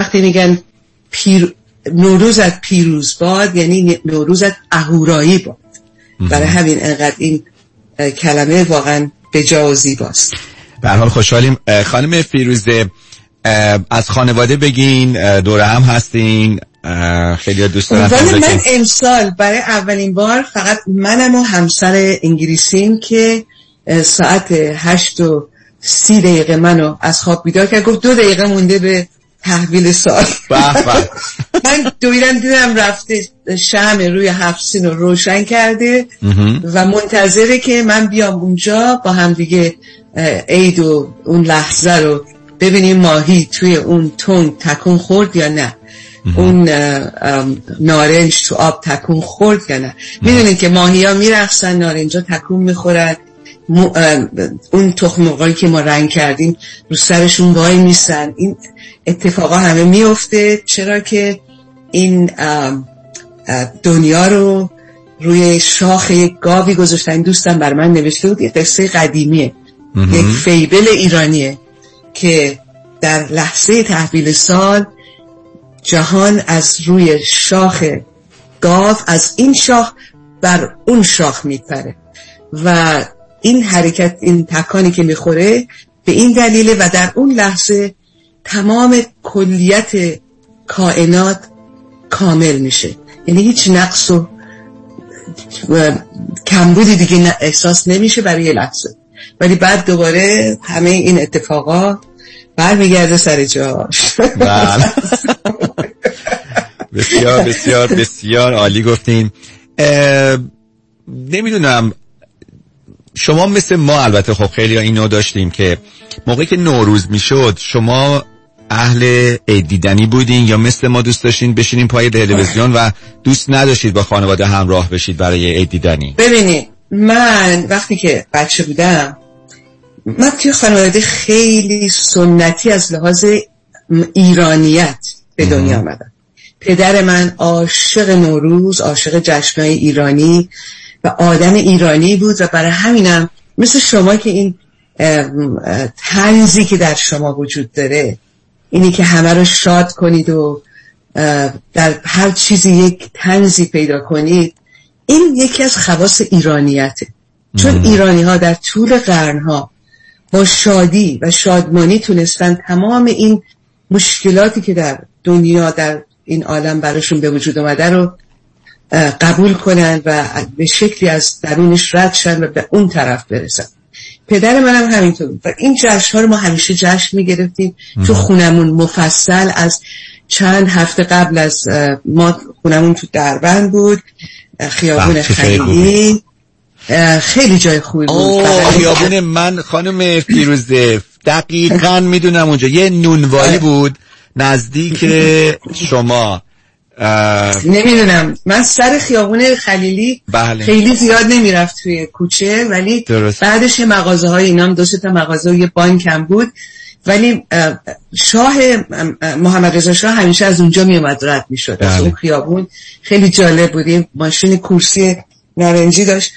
وقتی میگن پیر... نوروزت پیروز باد یعنی نوروزت اهورایی باد. برای همین انقدر این کلمه واقعا به جا و زیباست به حال خوشحالیم. خانم فیروزه از خانواده بگین دوره هم هستین. خیلی دوست دارم من امسال برای اولین بار فقط منم و همسر انگلیسیم که ساعت هشت و سی دقیقه منو از خواب بیدار کرد. گفت دو دقیقه مونده به تحویل سال. من دویدم دیدم رفته شم روی هفت رو روشن کرده و منتظره که من بیام اونجا با هم دیگه عید و اون لحظه رو ببینیم ماهی توی اون تون تکون خورد یا نه. اون نارنج تو آب تکون خورد یا نه. می‌دونید که ماهی ها میرخصن نارنجا تکون اون تخم که ما رنگ کردیم رو سرشون وای میسن این اتفاقا همه میفته. چرا که این دنیا رو روی شاخ یک گاوی گذاشتن. دوستم بر من نوشته بود یه قصه قدیمیه. یک فیبل ایرانیه که در لحظه تحویل سال جهان از روی شاخ گاو از این شاخ بر اون شاخ میپره. و این حرکت این تکانی که می‌خوره به این دلیله و در اون لحظه تمام کلیت کائنات کامل میشه. یعنی هیچ نقص و کمبودی دیگه احساس نمیشه برای یه لحظه. ولی بعد دوباره همه این اتفاقات برمیگرده سر جاش. بله. بسیار بسیار بسیار عالی گفتین. نمی‌دونم شما مثل ما البته خب خیلی اینو داشتیم که موقعی که نوروز می‌شد شما اهل دیدنی بودین یا مثل ما دوست داشتین بشینین پای تلویزیون و دوست نداشتید با خانواده همراه بشید برای عید دیدنی؟ ببینید من وقتی که بچه بودم من توی خانواده خیلی سنتی از لحاظ ایرانیت به دنیا آمدم. پدر من عاشق نوروز عاشق جشنهای ایرانی. و آدم ایرانی بود و برای همینم مثل شما که این تنزی که در شما وجود داره اینی که همه رو شاد کنید و در هر چیزی یک تنزی پیدا کنید این یکی از خواص ایرانیته. چون ایرانی ها در طول قرنها با شادی و شادمانی تونستن تمام این مشکلاتی که در دنیا در این عالم براشون به وجود آمده رو قبول کنن و به شکلی از درونش رد شن و به اون طرف برسن پدر منم همینطور و این جشن ها رو ما همیشه جشن می‌گرفتیم. تو خونمون مفصل از چند هفته قبل از ما خونمون تو دربند بود. خیابون خیلی. خیلی جای خوبی بود. خیابون من خانم فیروزه. دقیقا می‌دونم اونجا. یه نونوایی آره. بود نزدیک شما نمی‌دونم من سر خیابون خلیلی بله. خیلی زیاد نمی‌رفت توی کوچه ولی درست. بعدش مغازه های اینام دو تا مغازه و یه بانک هم بود ولی شاه محمد رضا شاه همیشه از اونجا میومد رد می‌شد از اون بله. خیابون خیلی جالب بود ماشین کورسی نارنجی داشت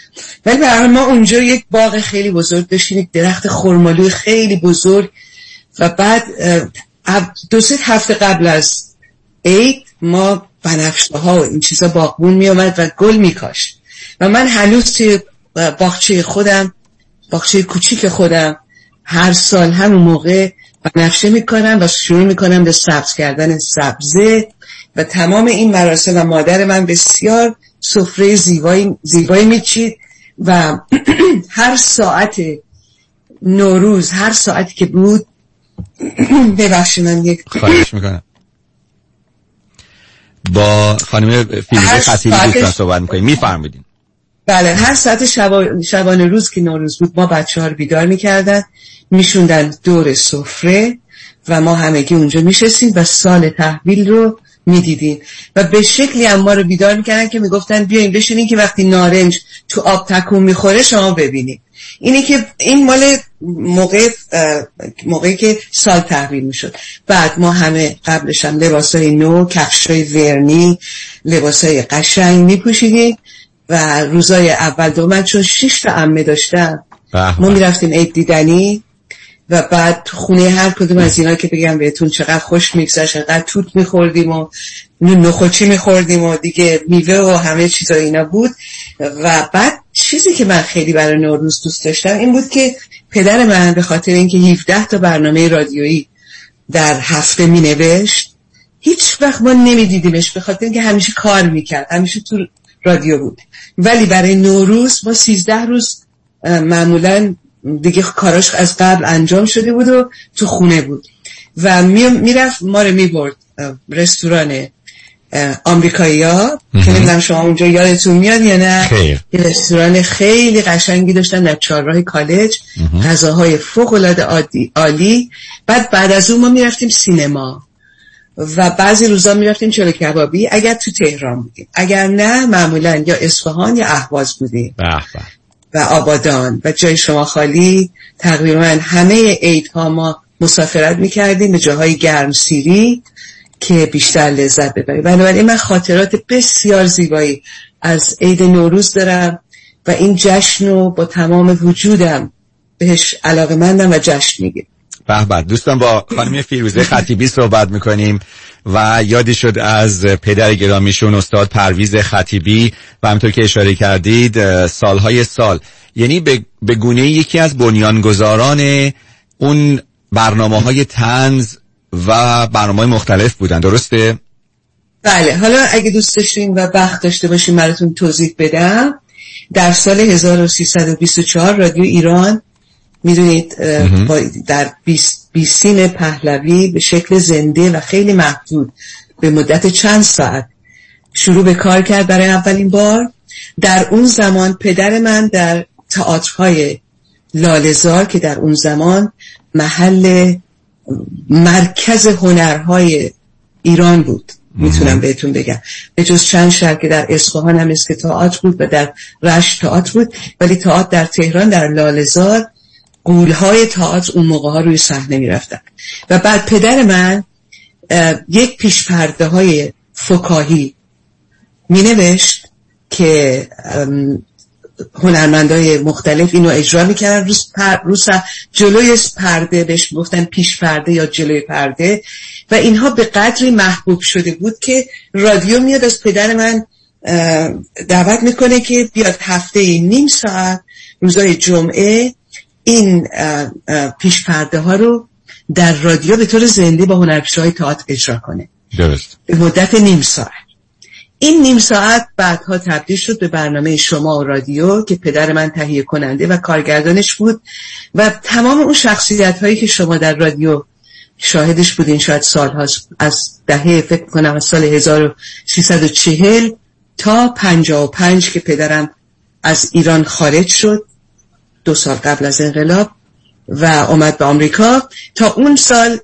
ولی برای ما اونجا یک باغ خیلی بزرگ داشتیم یک درخت خرمالوی خیلی بزرگ و بعد دو سه هفته قبل از عید ما بنفشه ها و این چیزا باغبون می آمد و گل می کاشت و من هنوز توی باغچه خودم باغچه کوچیک خودم هر سال همون موقع بنفشه می‌کنم و شروع می‌کنم به سبز کردن سبزه و تمام این مراسم و مادر من بسیار سفره زیبایی, زیبایی میچید و هر ساعت نوروز هر ساعتی که بود ببخشید من یک خواهش می‌کنم. با خانم فیروزه خسیلی دوستان صحبت می‌کنیم. میفرمودین بله هر ساعت شبان روز که نوروز بود ما بچه ها رو بیدار می‌کردن میشوندن دور سفره و ما همگی اونجا میشستیم و سال تحویل رو می‌دیدیم. و به شکلی هم ما رو بیدار می‌کردن که می‌گفتن بیاین بشینین که وقتی نارنج تو آب تکون می‌خوره شما ببینید. اینی که این مال موقع موقعی که سال تحویل می‌شد. بعد ما همه قبلش هم لباسای نو کفشای ورنی لباسای قشنگ میپوشیدیم و روزای اول دو من چون شش تا عمه داشتم ما می‌رفتیم عید دیدنی و بعد خونه هر کدوم از اینا که بگم بهتون چقدر خوش میگذشت چقدر توت میخوردیم و نخوچی میخوردیم و دیگه میوه و همه چیزا اینا بود. و بعد چیزی که من خیلی برای نوروز دوست داشتم این بود که پدر من به خاطر اینکه 17 تا برنامه رادیویی در هفته می نوشت هیچ وقت ما نمیدیدیمش به خاطر اینکه همیشه کار می‌کرد همیشه تو رادیو بود. ولی برای نوروز ما 13 روز معمولا دیگه کاراش از قبل انجام شده بود و تو خونه بود. و می‌رفت ما رو می‌برد رستوران آمریکایی ها که نمی‌دونم شما اونجا یادتون میاد یا نه؟ یه رستوران خیلی قشنگی داشتن در چهارراه کالج. غذاهای فوق العاده عالی. بعد بعد از اون ما می‌رفتیم سینما. و بعضی روزا می‌رفتیم چلو کبابی؟ اگر تو تهران بودیم. اگر نه معمولا یا اصفهان یا اهواز بودیم. و آبادان. و جای شما خالی. تقریبا همه عیدها ما مسافرت می‌کردیم به جاهای گرمسیری که بیشتر لذت ببریم. بنابراین من خاطرات بسیار زیبایی از عید نوروز دارم و این جشن رو با تمام وجودم بهش علاقه مندم و جشن میگیم به به. دوستان با خانم فیروزه خطیبی صحبت می‌کنیم و یادی شد از پدر گرامیشون استاد پرویز خطیبی و همطور که اشاره کردید سالهای سال. یعنی به گونه یکی از بنیانگذاران اون برنامه های تنز و برنامه مختلف بودن. درسته؟ بله. حالا اگه دوست داشتین و وقت داشته باشین براتون توضیح بدم در سال 1324 رادیو ایران می‌دونید در بیسیم پهلوی به شکل زنده و خیلی محدود به مدت چند ساعت شروع به کار کرد برای اولین بار. در اون زمان پدر من در تئاترهای لالزار که در اون زمان محل مرکز هنرهای ایران بود. می‌تونم بهتون بگم. به جز چند شهر که در اصفهان هم که تئاتر بود و در رشت تئاتر بود ولی تئاتر در تهران در لالزار قولهای تئاتر اون موقع ها روی صحنه می‌رفتن. و بعد پدر من یک پیش پرده های فکاهی می نوشت که هنرمندای مختلف اینو اجرا می‌کردن. روز, پر... روز جلوی پرده بهش گفتن پیش پرده یا جلوی پرده. و اینها به قدری محبوب شده بود که رادیو میاد از پدر من دعوت می‌کنه که بیاد هفته نیم ساعت روزای جمعه این پیش پرده ها رو در رادیو به طور زنده با هنرپیشه های تئاتر اجرا کنه. درست. به مدت نیم ساعت. این نیم ساعت بعدها تبدیل شد به برنامه شما و رادیو که پدر من تهیه کننده و کارگردانش بود و تمام اون شخصیت هایی که شما در رادیو شاهدش بودین شاید سال از دهه فکر کنم از سال 1340 تا 55 که پدرم از ایران خارج شد دو سال قبل از انقلاب. و آمد به آمریکا. تا اون سال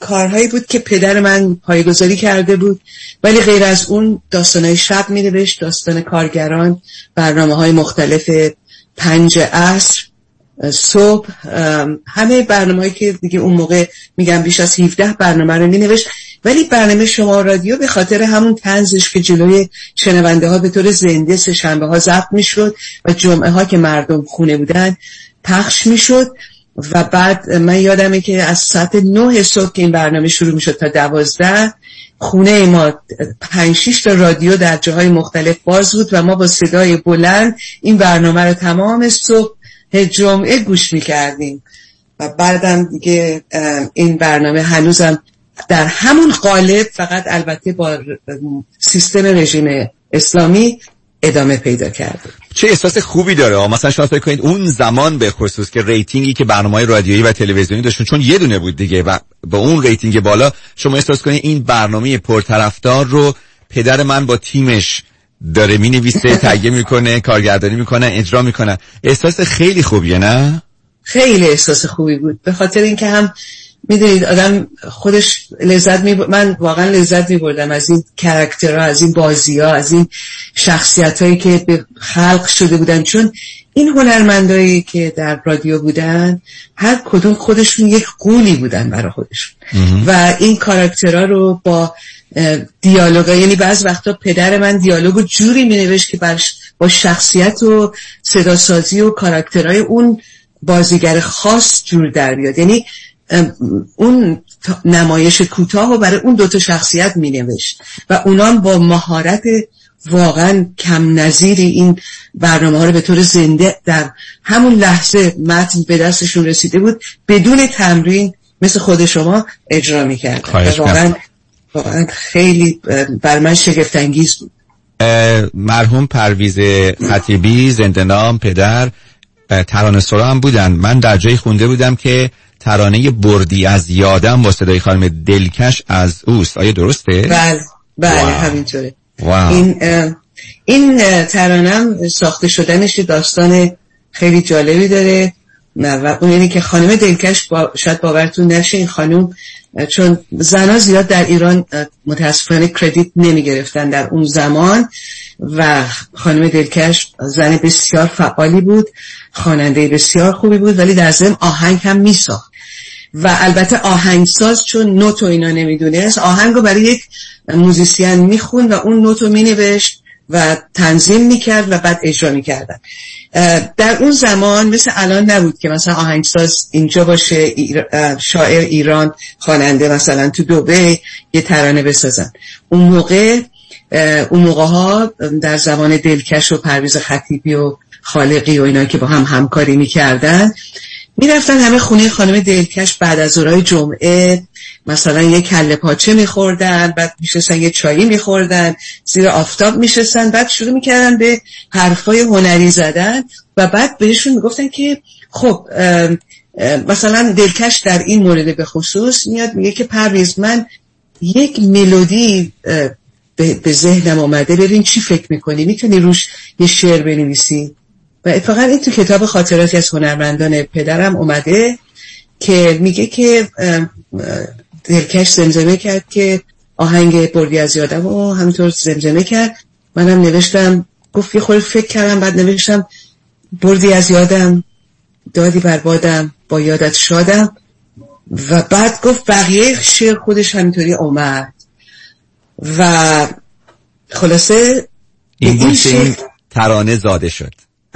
کارهایی بود که پدر من پایگذاری کرده بود ولی غیر از اون داستانهای شب می نوشت داستان کارگران برنامه های مختلف پنج عصر صبح همه برنامه هایی که دیگه اون موقع میگم بیش از 17 برنامه رو می نوشت ولی برنامه شما رادیو به خاطر همون تنزش که جلوی شنونده ها به طور زنده سه شنبه ها ضبط می شد و جمعه ها که مردم خونه بودن پخش می شد و بعد من یادمه که از ساعت نه صبح که این برنامه شروع می شد تا دوازده خونه ما پنج تا رادیو در جاهای مختلف باز بود و ما با صدای بلند این برنامه رو تمام صبح جمعه گوش می کردیم و بعدم دیگه این برنامه هنوزم در همون قالب فقط البته با سیستم رژیم اسلامی ادامه پیدا کرده. چه احساس خوبی داره. مثلا شما فکر کنید اون زمان به خصوص که rating ی که برنامه رادیویی و تلویزیونی داشتون چون یه دونه بود دیگه و با اون rating بالا شما احساس کنید این برنامه پرطرفدار رو پدر من با تیمش داره می نویسه تهیه می‌کنه کارگردانی می‌کنه اجرا می‌کنه. احساس خیلی خوبیه نه؟ خیلی احساس خوبی بود. به خاطر اینکه هم می‌دونید آدم خودش لذت می من واقعا لذت می بردم از این کرکترها از این بازی ها از این شخصیت هایی که به خلق شده بودن. چون این هنرمندایی که در رادیو بودن هر کدوم خودشون یک قولی بودن برای خودشون. و این کاراکترها رو با دیالوگ یعنی بعض وقتا پدر من دیالوگو جوری می نوشت که با شخصیت و صداسازی و کاراکترهای اون بازیگر خاص جور در بیاد. یعنی اون نمایش کوتاه و برای اون دوتا شخصیت می نوشت و اونام با مهارت واقعا کم نظیری این برنامه ها رو به طور زنده در همون لحظه متن به دستشون رسیده بود بدون تمرین مثل خود شما اجرا می‌کرد. واقعا واقعا خیلی بر من شگفت انگیز بود مرحوم پرویز خطیبی زندنام پدر ترانه سرا هم بودن. من در جایی خونده بودم که ترانه بردی از یادم با صدای خانم دلکش از اوست. آیا درسته؟ بله بله همینطوره. این این ترانم ساخته شدنش داستان خیلی جالبی داره. و اون یعنی که خانم دلکش با شاید باورتون نشه این خانم چون زنها زیاد در ایران متاسفانه کردیت نمی گرفتن در اون زمان و خانم دلکش زن بسیار فعالی بود خواننده بسیار خوبی بود ولی در ضمن آهنگ هم می ساخت و البته آهنگساز چون نوت و اینا نمی‌دونست آهنگ رو برای یک موزیسین میخون و اون نوت رو مینوشت و تنظیم می‌کرد و بعد اجرا می‌کردن. در اون زمان مثل الان نبود که مثلا آهنگساز اینجا باشه شاعر ایران خواننده مثلا تو دوبه یه ترانه بسازن. اون موقع اون موقع ها در زمان دلکش و پرویز خطیبی و خالقی و اینا که با هم همکاری می‌کردن می‌رفتن همه خونه خانم دلکش بعد از اورای جمعه. مثلا یه کله پاچه میخوردن بعد میشستن یه چایی میخوردن زیر آفتاب میشستن بعد شروع می‌کردن به حرفای هنری زدن و بعد بهشون می‌گفتن که خب مثلا دلکش در این مورد به خصوص میاد میگه که پرویز من یک ملودی به ذهنم آمده ببین چی فکر می‌کنی؟ می‌تونی روش یه شعر بنویسی؟ و اتفاقا این تو کتاب خاطراتی از هنرمندان پدرم اومده که میگه که دلکش زمزمه کرد که آهنگ بردی از یادم و همینطور زمزمه کرد. منم نوشتم گفت یه خورده فکر کردم بعد نوشتم بردی از یادم دادی بر بادم با یادت شادم. و بعد گفت بقیه شعر خودش همینطوری اومد. و خلاصه این, این ترانه زاده شد.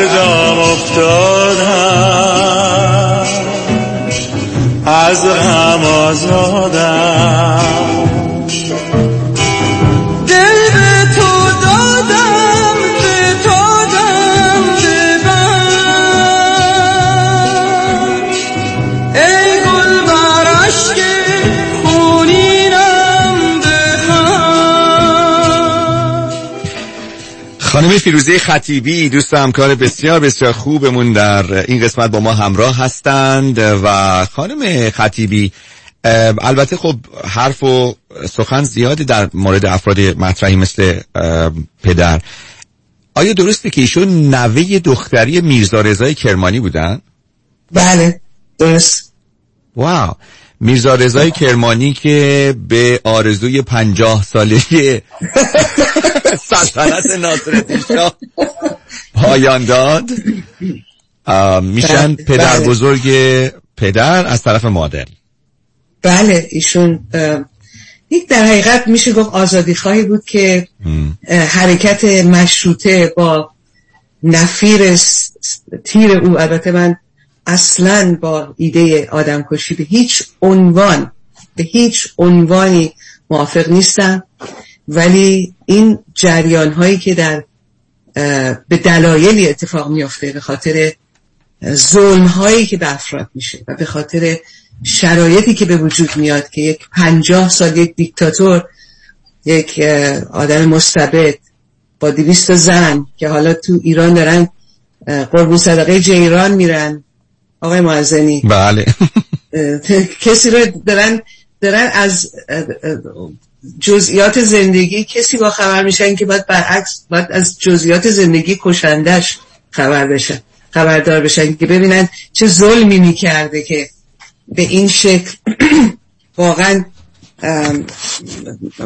دردم افتادم. از غم آزادم. خانم فیروزه خطیبی دوست همکار بسیار بسیار خوبمون در این قسمت با ما همراه هستند و خانم خطیبی البته خب حرف و سخن زیادی در مورد افراد مطرحی مثل پدر. آیا درسته که ایشون نوه دختری میرزا رضای کرمانی بودن؟ بله درست. واو. میرزا رضای کرمانی که به آرزوی پنجاه سالگی سلطنت ناصرالدین شاه پایان داد میشن بله. پدر بله. بزرگ پدر از طرف مادر بله ایشون یک در حقیقت میشه گفت آزادی خواهی بود که حرکت مشروطه با نفیر تیر او البته من اصلا با ایده آدم کشی به هیچ عنوان به هیچ عنوانی موافق نیستم. ولی این جریان هایی که در به دلایلی اتفاق میافته به خاطر ظلم هایی که به افراد میشه و به خاطر شرایطی که به وجود میاد که یک پنجاه سال یک دیکتاتور یک آدم مستبد با دویست زن که حالا تو ایران دارن قربون صدقه جیران میرن. آقای معزنی بله. کسی رو دارن دارن از جزئیات زندگی کسی با خبر میشن که باید برعکس باید از جزئیات زندگی کشندش خبر بشن خبردار بشن که ببینن چه ظلمی می‌کرده که به این شکل واقعا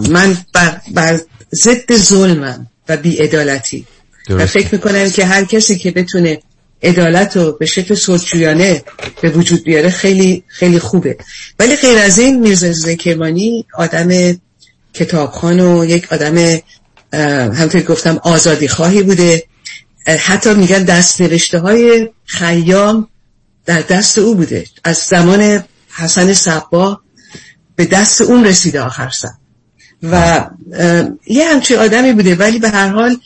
من بر, بر ضد ظلمم و بیعدالتی. و فکر می‌کنم که هر کسی که بتونه عدالت رو به شکل سلطجویانه به وجود بیاره خیلی خیلی خوبه. ولی غیر از این میرزا زکرمانی آدم کتابخان و یک آدم همطور گفتم آزادی خواهی بوده. حتی میگن دست نوشته های خیام در دست او بوده. از زمان حسن صبا به دست اون رسیده آخر سر. و یه همچی آدمی بوده. ولی به هر حال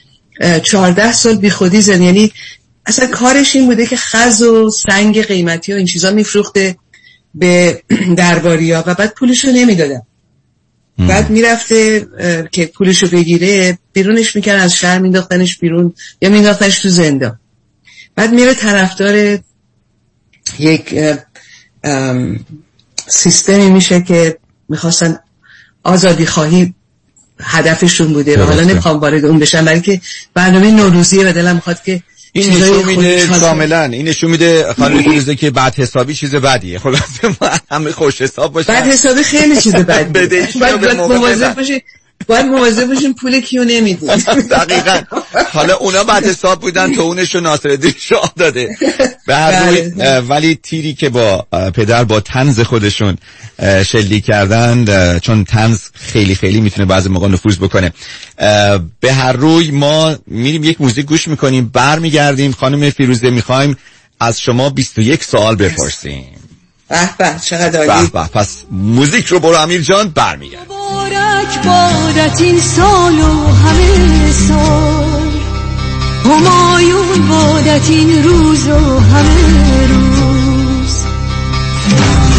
چهارده سال بی خودی زن. یعنی اصلا کارش این بوده که خز و سنگ قیمتی و این چیزا میفروخته به درباری ها و بعد پولشو نمی‌دادن. بعد می‌رفته که پولشو بگیره بیرونش میکن از شهر مینداختنش بیرون یا مینداختنش تو زندان. بعد میره طرفدار یک سیستمی میشه که می‌خواستن آزادی خواهی هدفشون بوده و حالا نمی‌خوام وارد اون بشن برای که برنامه نوروزیه و دلم می‌خواد که این نشون میده کاملا این نشون میده خانم فیروزه که بعد حسابی چیز بدیه. خلاص ما همه خوش حساب باشیم بعد حسابی خیلی چیز بدیه. باید مواظب باشید باید مواظب باشین پول کیو نمی‌دید دقیقا. حالا اونا بعد حساب بودن تو اونشو ناصرالدین شاه داده. به هر روی بله. ولی تیری که با پدر با تنز خودشون شلیک کردن چون تنز خیلی خیلی می‌تونه بعضی موقع نفوذ بکنه. به هر روی ما میریم یک موزیک گوش می‌کنیم برمیگردیم. خانم فیروزه می‌خوایم از شما 21 سوال بپرسیم. به به چقدر عالی. به پس موزیک رو برو امیر جان برمیگرد مبارک بادت این سال و همه سال. همایون بادت این روز و همه روز.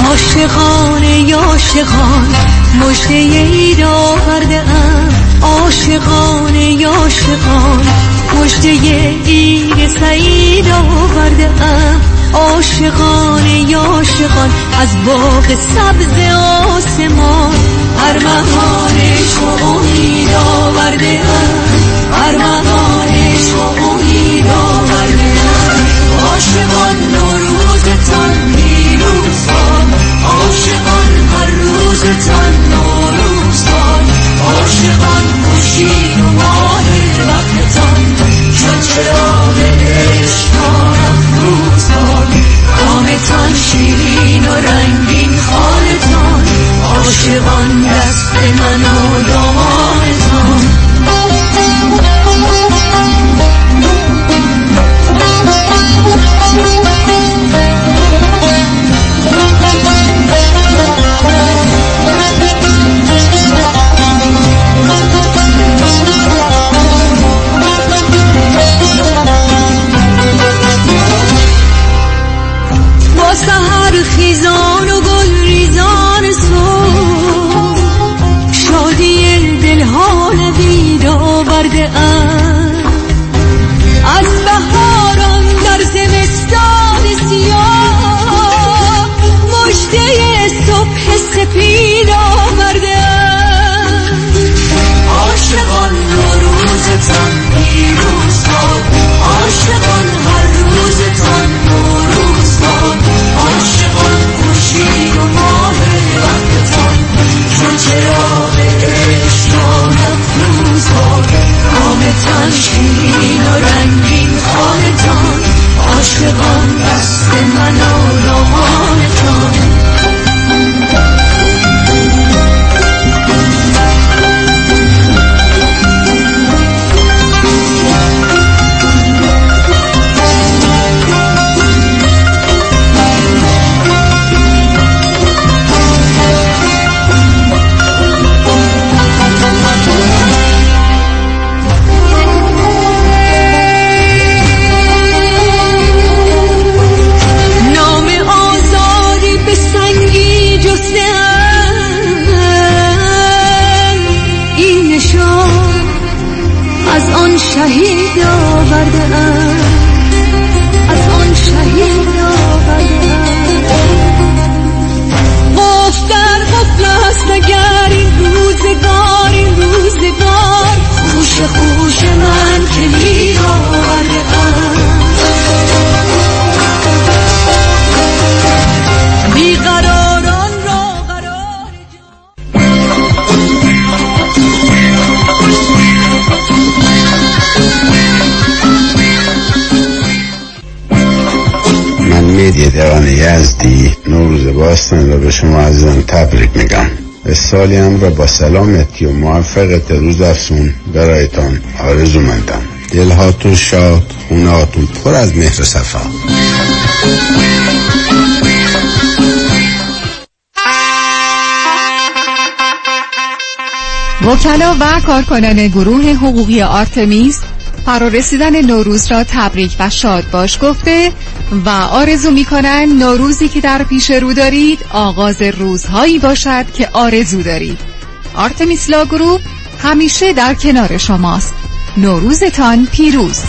عاشقان یا عاشقان مشته اید آورده ام. عاشقان یا عاشقان مشته اید سعید آورده ام. عاشقان یا عاشقان از باغ سبز آسمان. ارمغانش و امید آورده ارمغانش و امید آورده عاشقان نوروزتان نیروز باد عاشقان هر روزتان نوروز عاشقان خوشی و ماه وقتتان. چون کامتان شیرین و رنگین خالتان عاشقان دست من و دامانتان. آورده از بهاران در زمستان سیاه مشته صبح سپید عاشقان دست یزدی نوروز باستان را به شما عزیزان تبریک میگم. سالی هم را با سلامتی و موفقت روز افسون برایتان آرزو مندم دلهاتون شاد خونهاتون پر از مهر صفا. وکلا و کارکنان گروه حقوقی آرتمیس فرارسیدن نوروز را تبریک و شاد باش گفته و آرزو می‌کنن نوروزی که در پیش رو دارید آغاز روزهایی باشد که آرزو دارید. آرتمیس لا گروپ همیشه در کنار شماست. نوروزتان پیروز.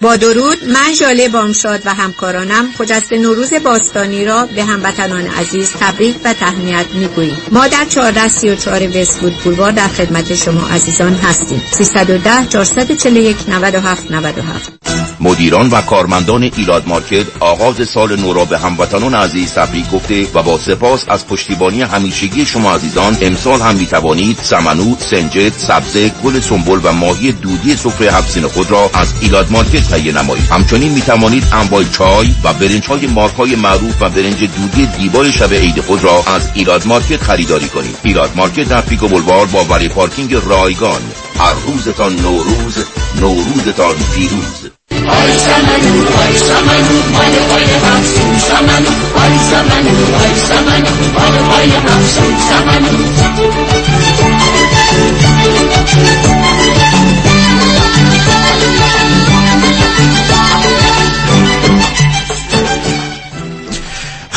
با درود من ژاله بامشاد و همکارانم خجسته نوروز باستانی را به هموطنان عزیز تبریک و تهنیت می‌گوییم. ما در 1434 وستوود بولوار در خدمت شما عزیزان هستیم. 310 441 97 97 مدیران و کارمندان ایلات مارکت آغاز سال نو را به هموطنان عزیز تبریک گفته و با سپاس از پشتیبانی همیشگی شما عزیزان امسال هم می‌توانید سمنو، سنجد، سبزه، گل سنبل و ماهی دودی سفره هفت‌سین خود را از ایلات مارکت تهیه نمایید. همچنین می‌توانید انواع چای و برنج های مارک های معروف و برنج دودی دیبای شب عید خود را از ایلات مارکت خریداری کنید. ایلات مارکت در پیکو بلوار با وری پارکینگ رایگان. هر روزتان نوروز نوروزتان پیروز. آی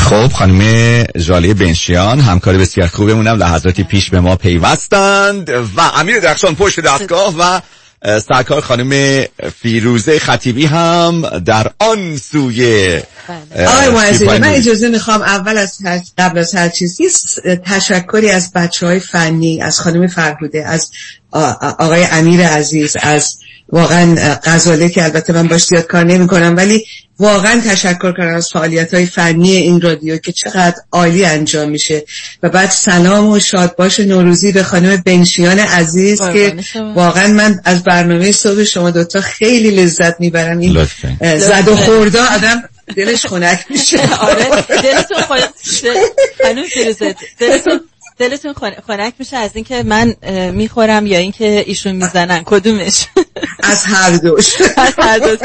خب خانم جالی بنشیان همکار بسیار خوبمونم لحظاتی پیش به ما پیوستند و امیر درخشان پشت دستگاه و سرکار خانم فیروزه خطیبی هم در آن سوی آقای معزی من اجازه می‌خوام اول از قبل از هر چیزی تشکری از بچه های فنی از خانم فرهوده از آقای امیر عزیز از واقعا غزاله که البته من باش زیاد کار نمی کنم ولی واقعا تشکر کنم از فعالیت های فنی این رادیو که چقدر عالی انجام میشه. و بعد سلام و شادباش نوروزی به خانم بنشیان عزیز که واقعا من از برنامه صبح شما دوتا خیلی لذت می‌برم. این زد و خوردا آدم دلش خنک میشه. آره دلتون خنک دلتون دلتون خنک میشه از اینکه من می‌خورم یا اینکه ایشون می‌زنن. کدومش؟ از هر دوش. از هر دو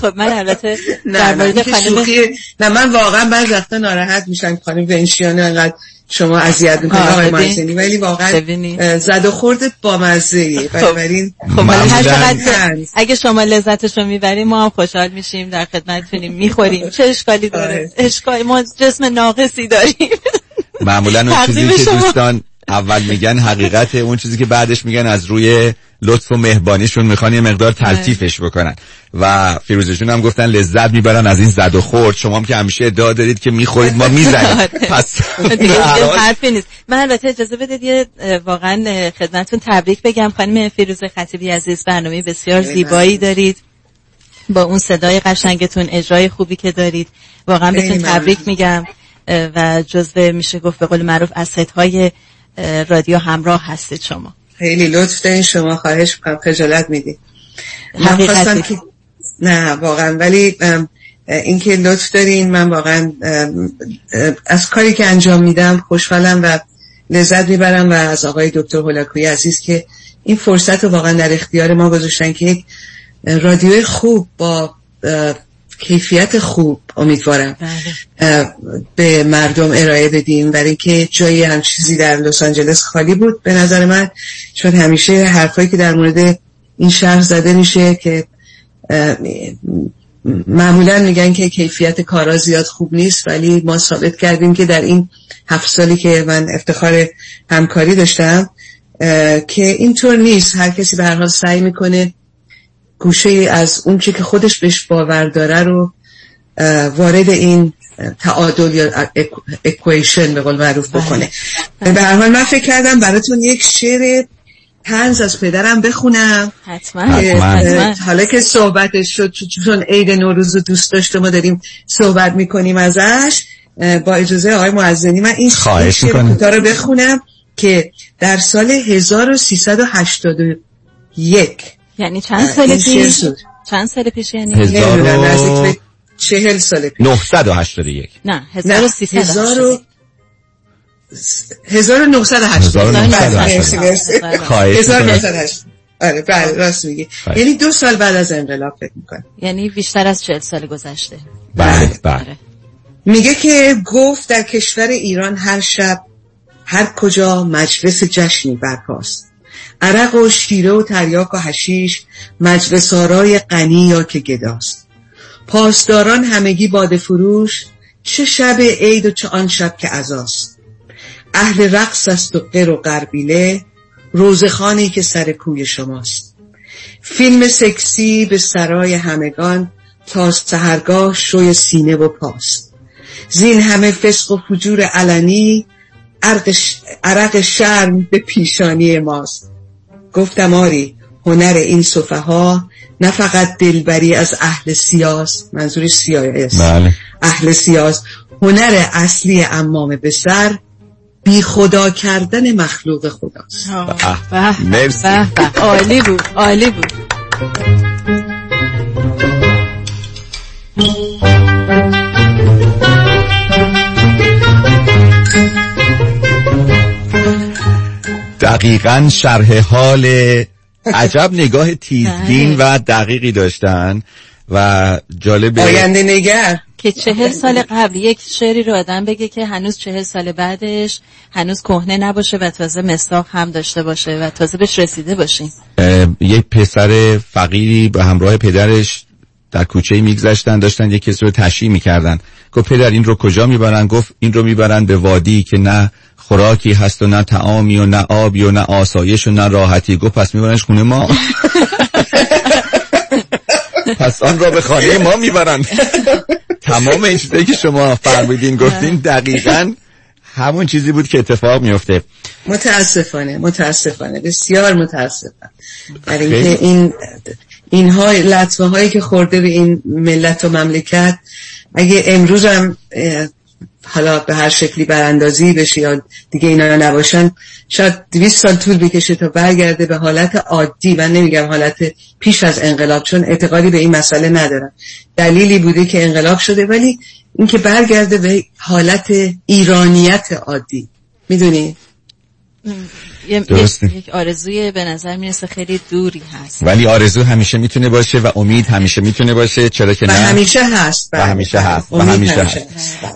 خب من البته در مورد خانم نه من واقعا بعضی وقتا ناراحت میشم خانم ونشیانه انقدر شما اذیت می‌کنید آقای مازنی ولی واقعا زد و خورد با مزه ای خب, خب هر چقدر اگه شما لذتش رو می‌بریم ما هم خوشحال میشیم در خدمتتونیم. می‌خوریم. چه اشکالی داره؟ اشکال ما جسم ناقصی داریم. معمولا اون چیزی که دوستان اول میگن حقیقت اون چیزی که بعدش میگن از روی لطف و مهربانیشون می‌خوان یه مقدار تلطیفش بکنن. و فیروزشون هم گفتن لذت می‌برن از این زد و خورد. شما هم که همیشه ادعا دارید که می‌خورید ما می‌زنیم. پس حرفی نیست. من البته اجازه بدید یه واقعا خدمتتون تبریک بگم. خانم فیروز خطیبی عزیز برنامه بسیار زیبایی دارید. با اون صدای قشنگتون اجرای خوبی که دارید. واقعا بهتون تبریک میگم. و جزو میشه گفت به قول معروف از های رادیو همراه هستید شما. خیلی لطف دارین. شما خواهش می‌کنم خجالت می‌دید من که نه واقعا. ولی اینکه لطف دارین من واقعا از کاری که انجام میدم خوشحالم و لذت می‌برم و از آقای دکتر هولاکوی عزیز که این فرصت رو واقعا در اختیار ما گذاشتن که یک رادیو خوب با کیفیت خوب امیدوارم. بله. به مردم ارائه بدیم برای اینکه جایی هم چیزی در لس آنجلس خالی بود به نظر من. چون همیشه حرفایی که در مورد این شهر زده میشه که معمولا میگن که کیفیت کارا زیاد خوب نیست ولی ما ثابت کردیم که در این هفت سالی که من افتخار همکاری داشتم که اینطور نیست. هر کسی به هر حال سعی می‌کنه گوشه از اون که خودش بهش باور داره رو وارد این تعادل یا اکویشن به قول معروف بکنه. بله. به هر حال من فکر کردم براتون یک شعر تنز از پدرم بخونم. حتما. حالا که صحبتش شد چون عید نوروز رو دوست داشته ما داریم صحبت می‌کنیم ازش با اجازه آقای معزنی من این شعر رو بخونم که در سال 1381 یعنی چند سال پیش؟ چند سال پیش یعنی؟ چهل سال پیش. 981 نه نه 1300 هزار و 1980 1980. مرسی مرسی خواهش می‌کنم. 1980 آره بله راست میگی. یعنی دو سال بعد از انقلاب فکر می‌کنم یعنی بیشتر از 40 سال گذشته. بله بله. آره. میگه که گفت در کشور ایران هر شب هر کجا مجلس جشنی برپاست. عرق و شیره و تریاک و حشیش مجلس آرای غنی یا که گداست. پاسداران همگی باده فروش چه شب عید و چه آن شب که عزاست. اهل رقص است و قر و قربیله روزخانی که سر کوی شماست. فیلم سکسی به سرای همگان تا سهرگاه شوی سینه و پاست. زین همه فسق و فجور علنی. عرق شرم به پیشانی ماست. گفتم آری هنر این صفحه ها نه فقط دلبری از اهل سیاست منظور سیاه است بله. اهل سیاست هنر اصلی امام به سر بی خدا کردن مخلوق خداست. مرسی. عالی بود عالی بود. دقیقا شرح حال عجب نگاه تیزبین بله. و دقیقی داشتن و جالبه آینده نگر که چهل سال قبل یک شعری رو آدم بگه که هنوز چهل سال بعدش هنوز کهنه نباشه و تازه مستاق هم داشته باشه و تازه بهش رسیده باشیم. یک پسر فقیری به همراه پدرش در کوچه میگذشتن داشتن یک کسی رو تشییع می‌کردن. گفت پدر این رو کجا می‌برن؟ گفت این رو می‌برن به وادی که نه خوراکی هست و نه تعامی و نه آبی و نه آسایش و نه راحتی. گفت پس میبرنش خونه ما. پس آن را به خانه ما می‌برن تمام این چیزایی که شما فرمودین گفتین دقیقا همون چیزی بود که اتفاق میفته متاسفانه متاسفانه بسیار متاسفانه برای. اینکه این اینها لطمه هایی که خورده به این ملت و مملکت اگه امروز هم حالا به هر شکلی براندازی بشه یا دیگه اینا نباشن شاید 200 سال طول بکشه تا برگرده به حالت عادی. من نمیگم حالت پیش از انقلاب چون اعتقادی به این مسئله ندارم. دلیلی بوده که انقلاب شده ولی اینکه برگرده به حالت ایرانیت عادی. می‌دونی؟ درسته. یک, یک آرزوی به نظر می‌رسه خیلی دوری هست. ولی آرزو همیشه می‌تونه باشه و امید همیشه می‌تونه باشه چرا که و نه؟ همیشه هست و بله، همیشه. هست و همیشه هست.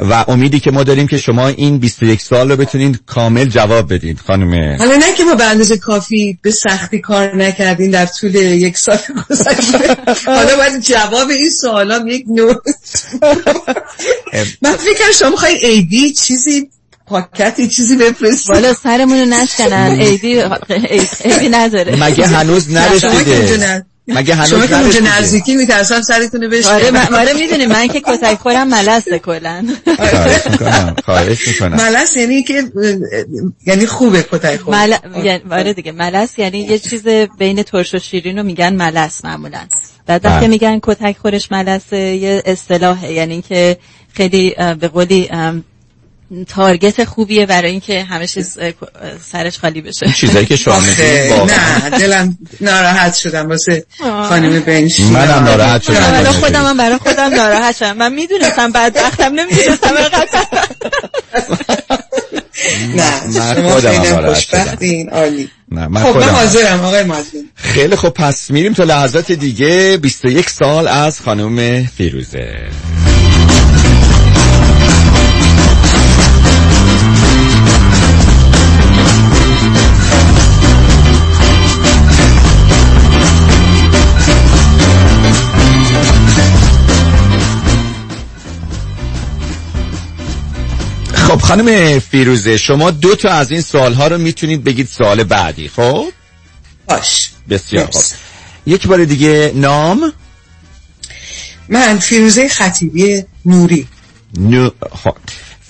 و امیدی که ما داریم که شما این 21 سال رو بتونید کامل جواب بدید خانم حالا نه که ما به اندازه کافی به سختی کار نکردیم در طول یک سال گذشته. حالا باید جواب این سوالام یک نوع. من فکر شما می‌خوای ایدی چیزی پاکتی چیزی بفرست. بالا سرمون رو نشکنن. عیدی عیدی نداره. مگه هنوز که نرسیده؟ مگه هنوز شما که اونجا نرسیده؟ نزدیکی میترسم سرتون رو آره آره می‌دونی من که کتک خورم ملسه کلا. خواهش می‌کنم خواهش می‌کنم. ملس یعنی که یعنی خوبه کتک خورد مل... یعنی- آره دیگه ملس یعنی یه چیز بین ترش و شیرین رو میگن ملس معمولا. بعد وقتی بله. میگن کتک خورش ملسه یه اصطلاحه. یعنی که خیلی به قولی تارگت خوبیه برای اینکه همه چیز سرش خالی بشه. چیزایی که شما نه دلم ناراحت شدم. واسه. خانم بنشی منم ناراحت شدم. حالا خانم خودم هم برای خودم ناراحت شدم. من می‌دونستم بعد وقتم نمی‌دونستم نه من شما خودم خوشبختین عالی. نه من خب من خودم حاضرم آقای مازین خیلی خب پس میریم تا لحظات دیگه. 21 سال از خانم فیروزه. خانم فیروزه شما دو تا از این سوال رو می‌تونید بگید سوال بعدی خب؟ باش. بسیار خوب. یک بار دیگه نام؟ من فیروزه خطیبی نوری. نو... خب.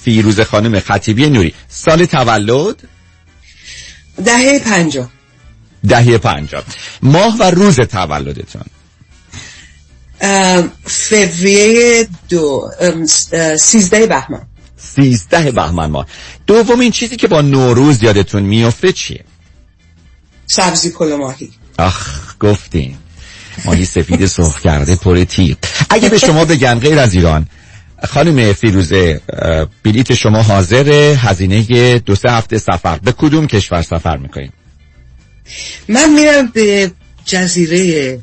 فیروزه خانم خطیبی نوری. سال تولد؟ دهه پنجاه. دهه پنجاب ماه و روز تولدتان ام، فوریه دو سیزده بهمن. سیزده بهمن ماه. دومین چیزی که با نوروز یادتون میفته چیه؟ سبزی پلو ماهی. آخ گفتین. ماهی سفید سرخ کرده پر تیغ. اگه به شما بگن غیر از ایران خانم فیروزه بلیت شما حاضر هزینه دو سه هفته سفر. به کدوم کشور سفر می‌کنیم من میرم به جزیره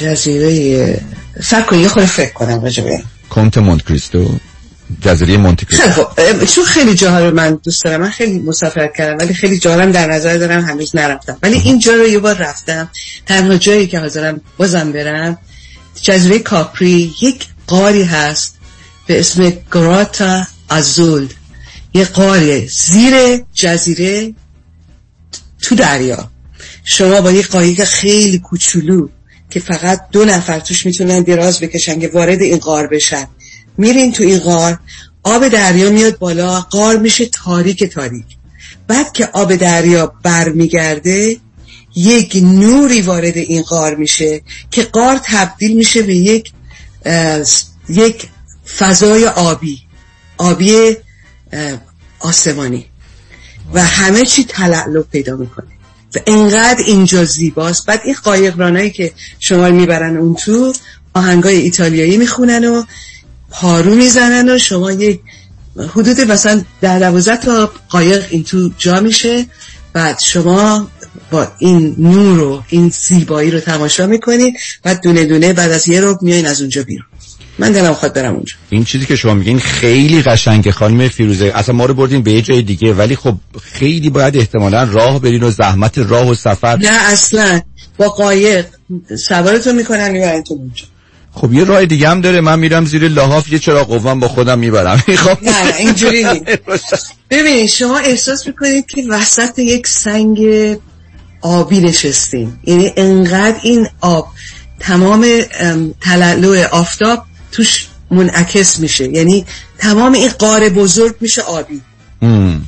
جزیره فکر کن یه خورده فکر کنم راجع به این. کنت مونت کریستو جزیره مونت کریستو خب چون خیلی جاها رو من دوست دارم من خیلی مسافرت کردم ولی خیلی جاها هم در نظر دارم هنوز نرفتم. ولی این جا رو یه بار رفتم تنها جایی که حاضرم بازم برم جزیره کاپری یک قاری هست به اسم گراتا ازول یه قاره زیر جزیره تو دریا. شما با یه قایق خیلی کوچولو که فقط دو نفر توش می‌تونن دراز بکشن که وارد این غار بشن. میرین تو این غار آب دریا میاد بالا غار میشه تاریک تاریک. بعد که آب دریا برمیگرده یک نوری وارد این غار میشه که غار تبدیل میشه به یک یک فضای آبی آبی آسمانی. و همه چی تلعلو پیدا می‌کنه. و انقدر اینجا زیباست. بعد این قایقرانایی که شما می‌برن اون تو آهنگای ایتالیایی می‌خونن و پارو می‌زنن و شما یک حدود مثلا در دوازده تا قایق این تو جا میشه. بعد شما با این نور و این زیبایی رو تماشا می‌کنین بعد دونه دونه بعد از یه رو میایین از اونجا بیرون. من دلم خواهد برم اونجا. این چیزی که شما میگین خیلی قشنگه خانم فیروزه. اصلا ما رو بردین به یه جای دیگه ولی خب خیلی باید احتمالا راه برین و زحمت راه و سفر. نه اصلا. با قایق. سوارتون می‌کنن می‌برن تو اونجا. خب یه راه دیگه هم داره. من میرم زیر لحاف یه چراغ قوام با خودم می‌برم. خب. نه نه اینجوری نیست. ببینید شما احساس می‌کنید که وسط یک سنگ آبی نشستین. یعنی انقدر این آب تمام ام، تلالو آفتاب توش منعکس میشه. یعنی تمام این قاره بزرگ میشه آبی. ام.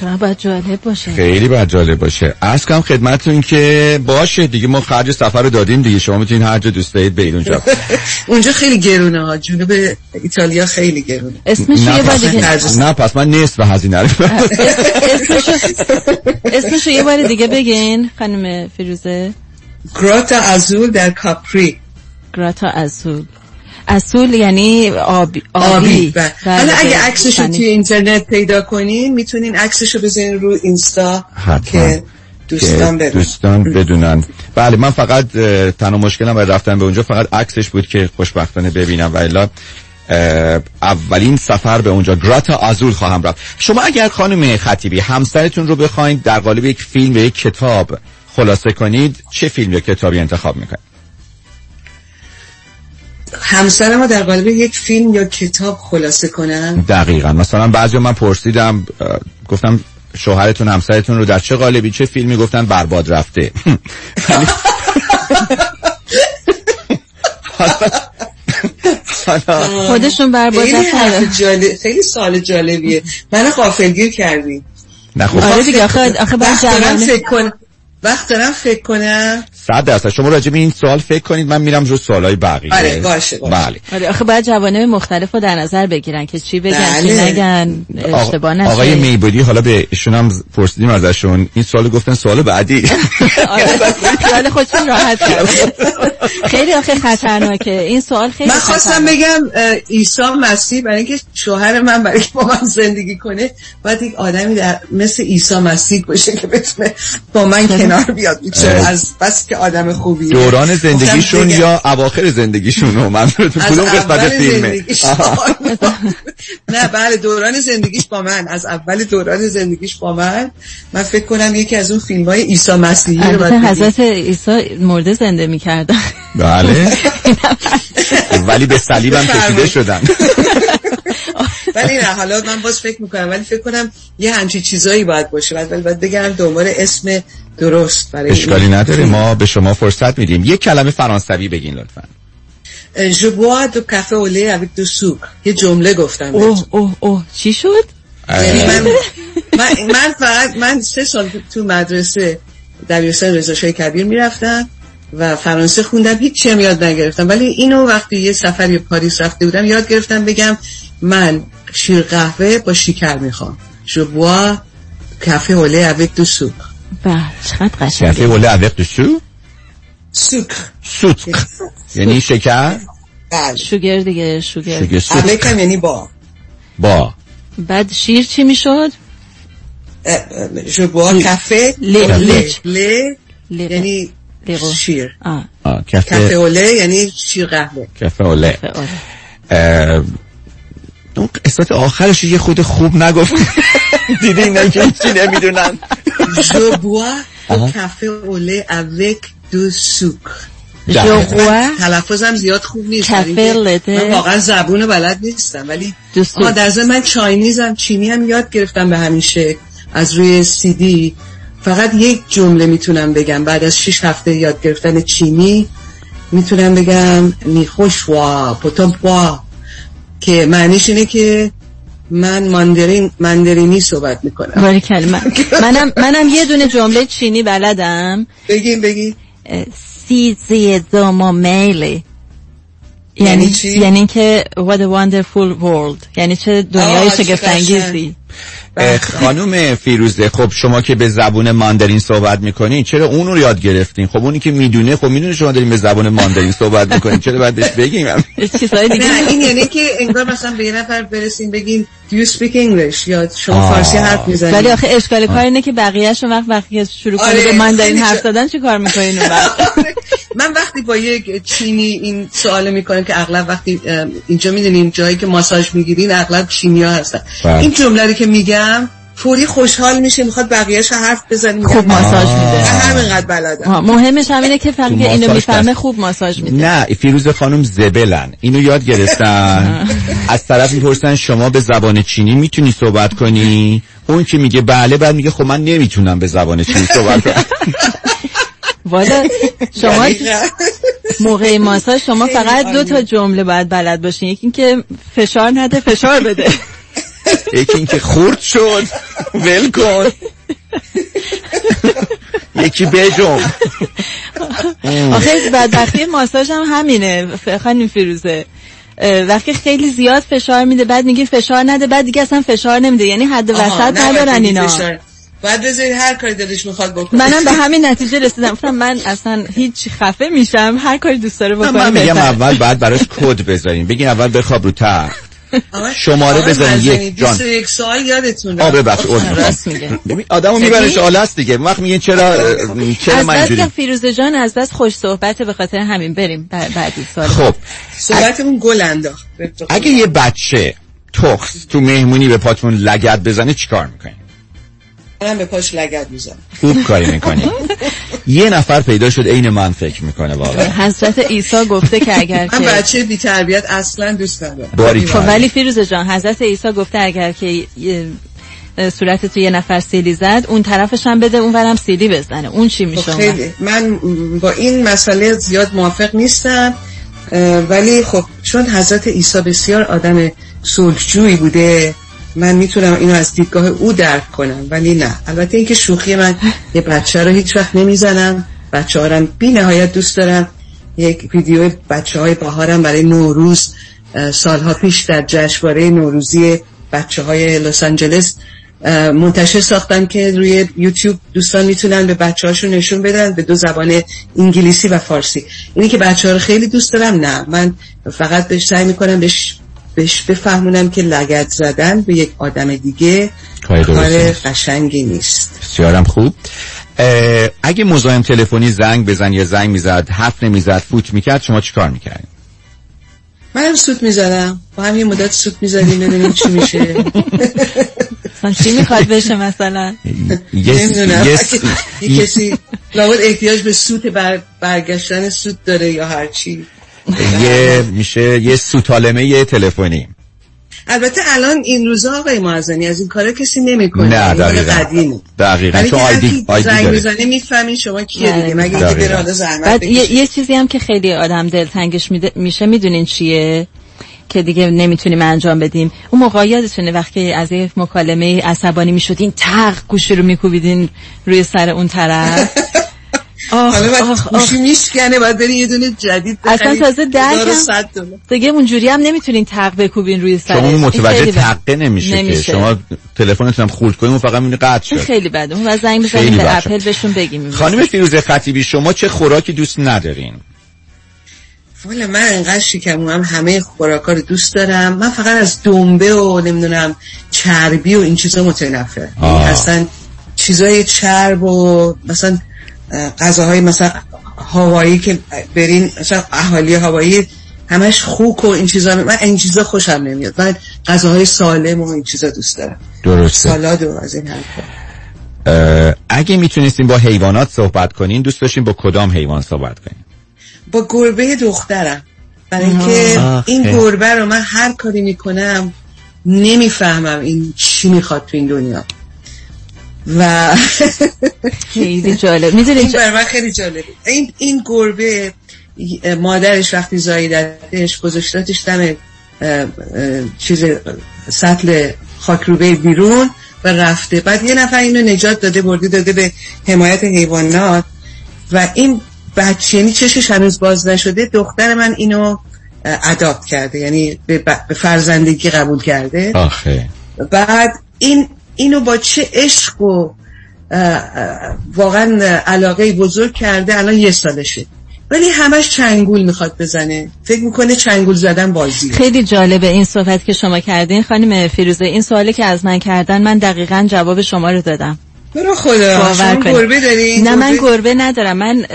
چرا باید جالب باشه؟ خیلی باید جالب باشه. از کم خدمتتون که باشه دیگه ما خرج سفر رو دادیم دیگه. شما می‌تونین هر جا دوست دارید برید اونجا. اونجا خیلی گرونه ها. جنوب ایتالیا خیلی گرونه. اسمش نه یه بار پس, دیگه. نه پس من نصف هزینه رو. اسمشو اسمشو یه بار دیگه بگین خانم فیروزه. گراتا ازول در کاپری. گراتا ازول. ازول یعنی آبی آبی. آبی. بله. حالا اگه بله. عکسشو یعنی- توی اینترنت پیدا کنین می‌تونین عکسشو بزنین رو اینستا حتما. که دوستان بدون دوستان بدونن. بله من فقط تنها مشکلم برای رفتن به اونجا فقط عکسش بود که خوشبختانه ببینم و الا اولین سفر به اونجا. گراتا آزول خواهم رفت. شما اگر خانم خطیبی همسرتون رو بخواید در قالب یک فیلم یا یک کتاب خلاصه کنید چه فیلم یا کتابی انتخاب می‌کنید؟ همسر ما در قالب یک فیلم یا کتاب خلاصه کنن؟ دقیقا. مثلا بعضی من پرسیدم گفتم شوهرتون همسرتون رو در چه قالبی چه فیلمی؟ گفتن برباد رفته. خودشون برباد. جالب خیلی سال جالبیه. من غافلگیر کردی. نه خب. آره دیگه آخه آخه دارم جوانه فکر کنم وقت دارم فکر کنم صد درصد شما راجع به این سوال فکر کنید من میرم رو سوالای بقیه آره، باشه، باشه. بله آره آخه باید جوانب مختلف رو در نظر بگیرن که چی بگن چی بله. نگن اشتباه نشه آقای میبودی حالا به ایشون هم پرسیدیم ازشون این سوال گفتن سوال بعدی آره خیال خودشون راحت. خیلی آخه خطرناکه این سوال خیلی من خواستم خطرناکه. بگم عیسی مسیح برای اینکه شوهر من برای که با من زندگی کنه باید یک آدمی در مثل عیسی مسیح باشه که بتونه با من کنار بیاد. چرا اه. از بس که آدم خوبیه. دوران زندگیشون. یا اواخر زندگیشون رو؟ از کدوم قسمت اول فیلمه. نه بله دوران زندگیش با من. از اول دوران زندگیش با من. من فکر کنم یکی از اون فیلم های عیسی مسیحی رو. حضرت عیسی مرده زنده می‌کردن. بله. ولی به صلیبم کشیده بفرمایید. شدن. ولی نه حالا من باز فکر می‌کنم ولی فکر کنم یه همچین چیزایی باید باشه. ولی ولی باید بگم دنبال اسم درست برای اشکالی نداره. ما به شما فرصت میدیم. یک کلمه فرانسوی بگین لطفا. Je bois du café au lait avec du sucre. یه جمله گفتم اوه. اوه اوه. چی شد؟ یعنی من, من, من فقط من سه سال تو مدرسه دبیرستان رضا شاه کبیر می‌رفتم و فرانسه خوندم. هیچ چی هم یاد نگرفتم. ولی اینو وقتی یه سفر به پاریس رفته بودم یاد گرفتم بگم من شیر قهوه با شکر می‌خوام. Je bois café au lait avec du sucre. بله چقدر کافه قشنگه وله avec du sou سوکر سوتق یعنی شکر؟ بله. شوگر دیگه شوگر. شوگر سوتق اوک هم یعنی با. با. بعد شیر چی می‌شد؟ جو بوا کافه ل- اوله. ل لیغ. یعنی. شیر. آه. آه، کافه اوله یعنی شیر قهوه. کفه اوله اون قسمت آخرش یه خود خوب نگفت. دیدی نه که هیچی نمی‌دونن. جو بوا آها. کافه اوله اوک دو سوک جو بوا تلفظم زیاد خوب نیست. من واقعا زبون بلد نیستم ولی دو سوک. آه در ضمن من چاینیزم چینی هم یاد گرفتم به همین شکل از روی سی دی فقط یک جمله می‌تونم بگم بعد از شش هفته یاد گرفتن چینی می‌تونم بگم. نیخوش وا پوتام وا که معنیش اینه که من ماندرین ماندرینی صحبت می‌کنم. باری کلمه منم منم یه دونه جمله چینی بلدم. بگین بگین اه، سی زی دوما میلی. یعنی یعنی چی؟ یعنی که what a wonderful world. یعنی چه دنیای آه، اه، خانم فیروزه خب شما که به زبون ماندرین صحبت می‌کنین چرا اون رو یاد گرفتین؟ خب اونی که می‌دونه خب می‌دونه شما دارین به زبون ماندرین صحبت می‌کنین چرا باید بهش بگیم؟ چیزهای دیگه. نه این یعنی که انگار مثلا به یه نفر برسیم بگیم you speak English? یا شما. فارسی حرف می‌زنید ولی آخه اشکال کار اینه که بقیه‌شون وقت وقتی که شروع کنه آره، به ماندارین خیلی حرف زدن چی کار می‌کنین اون وقت من وقتی با یک چینی این سوال می‌کنم که اغلب وقتی اینجا می‌دونیم جایی که ماساژ می‌گیرین اغلب چینی ها هستن. بله. این جمله رو که میگم فوری خوشحال میشه می‌خواد بقیهش حرف بزنیم خوب ماساژ میده. همینقدر بلدم. مهمش همینه که فقط اینو می‌فهمه. خوب ماساژ میده. نه فیروز خانم زبلن. اینو یاد گرفتن. از طرف می‌پرسن شما به زبان چینی می‌تونی صحبت کنی؟ اون که میگه بله بعد میگه خب من نمی‌تونم به زبان چینی صحبت کنم. والا شما یعنی موقع ماساژ شما فقط دو. تا جمله باید بلد باشین. یکی اینکه فشار نده فشار بده. یکی اینکه خورد شد. ول کن. یکی بجم. آخه بدبختی ماساژ هم همینه. خانم فیروزه. وقتی خیلی زیاد فشار میده بعد میگه فشار نده بعد دیگه اصلا فشار نمیده. یعنی حد وسط ندارن اینا. فشار. باید بذارید هر کاری دلش می‌خواد بکنه. منم به همین نتیجه رسیدم. گفتم من اصلا هیچ خفه میشم. هر کاری دوست داره من بکنه میگم بهتره. اول بعد براش کد بذارین بگین اول بخواب رو تخت. شماره بزنید. یک جان. 21 سال یادتون آ رفت. ببخش عذر می‌خوام. راست میگه. ببین آدمو می‌بره شاله است دیگه. وقت میگه چرا چرا از من اینجوری که فیروزه جان از بس خوش صحبته به خاطر همین بریم. بعد- بعدی سال خب. صحبتمون گل انداخت. اگه یه بچه تخس تو مهمونی به پاتون لگد بزنه چیکار می‌کنین منم به پاش لگد می‌زنم. خوب کاری می‌کنین یه نفر پیدا شد عین من فکر می‌کنه واقعا. حضرت عیسی گفته که اگر من که بچه بی تربیت اصلا دوست ندارم. باری خب ولی فیروزه جان حضرت عیسی گفته اگر که صورت تو یه نفر سیلی زد اون طرفش هم بده اون ورم سیلی بزنه. اون چی خب میشه وقت؟ خیلی. من با این مسئله زیاد موافق نیستم. ولی خب چون حضرت عیسی بسیار آدم صلحجویی بوده من می‌تونم اینو از دیدگاه او درک کنم ولی نه. البته اینکه شوخی من یه بچه رو هیچ وقت نمی‌زنم. بچه هارم بی نهایت دوست دارم. یک ویدیو بچه های بهارم برای نوروز سالها پیش در جشنواره نوروزی بچه های لس آنجلس منتشر ساختن که روی یوتیوب دوستان می‌تونن به بچه هاشون نشون بدن به دو زبان انگلیسی و فارسی. اینی که بچه ها رو خیلی دوست دارم نه. من فقط بهش سعی می‌کنم بهش بهش بفهمونم که لگت زدن به یک آدم دیگه کار. قشنگی نیست. بسیارم خوب. اگه مزاحم تلفنی زنگ بزن یا زنگ می‌زد حرف نمی‌زد فوت می‌کرد شما چیکار می‌کردین؟ منم سوت می‌زدم. با هم یه مدت سوت می‌زدیم ببینیم چی میشه. مثلا چی می‌خواد بشه مثلا؟ یه نمی‌دونم. کسی لابد احتیاج به سوت بر برگشتن سوت داره یا هرچی. یه میشه یه سوتالمه تلفنی. البته الان این روزا آقای معزنی از این کارا کسی نمی‌کنه. نه دقیقا. قدیمه دقیقا. ولی چون آیدی زنگ می‌زنه می‌فهمین شما کیه دیگه. مگه اینکه دقیقا. بره حالا زحمت بعد یه. یه چیزی هم که خیلی آدم دلتنگش میده- میشه می‌دونین چیه؟ که دیگه نمی‌تونیم انجام بدیم. اون موقع یادتونه وقتی از یک مکالمه عصبانی می‌شدین تق گوشی رو میکوبیدین روی سر اون طرف؟ حالا بعد گوشی میشکنه باید بری یه دونه جدید اصلا تازه درکم 1100 دلار. دیگه اونجوری هم نمی‌تونین تق بکوبین روی سرش شما متوجه. تقه نمیشه, که. نمیشه. شما تلفنتون هم خورد کنیم و فقط میونه قطع شد. خیلی بده. اون و زنگ بزنیم به. اپل بهشون بگیم. خانم فیروزه خطیبی شما چه خوراکی دوست ندارین؟ والا من انقدر شکم هم همه خوراکا رو دوست دارم. من فقط از دنبه و نمی‌دونم چربی و این چیزا متنفر یعنی اصلا چیزای چرب و مثلا غذاهای مثلا هوایی که برین مثلا اهالی هوایی همش خوک و این چیزا من این چیزا خوشم نمیاد. من غذاهای سالم و این چیزا دوست دارم. درسته. سالاد و از این حرفا. اگه می‌تونستیم با حیوانات صحبت کنین دوست داشتین با کدام حیوان صحبت کنین؟ با گربه دخترم. برای اینکه این. گربه رو من هر کاری می‌کنم نمی‌فهمم این چی می‌خواد تو این دنیا. و خیلی جالب. می‌دونی این برای من خیلی جالبه. این این گربه مادرش وقتی زاییدتش گذاشتاتش دم چیز سطل خاکروبه بیرون و رفته. بعد یه نفر اینو نجات داده برده داده به حمایت حیوانات. و این بچه یعنی چشش هنوز باز نشده دختر من اینو اداپت کرده. یعنی به, ب- به فرزندگی قبول کرده. آخه. بعد این اینو با چه عشق و واقعا علاقه بزرگ کرده الان یه سالشه. ولی همش چنگول می‌خواد بزنه. فکر می‌کنه چنگول زدن بازی خیلی جالبه این صحبت که شما کردین. خانم فیروزه این سوالی که از من کردن من دقیقا جواب شما رو دادم. برو خدا. شما. گربه داری؟ نه من گربه؟ ندارم. من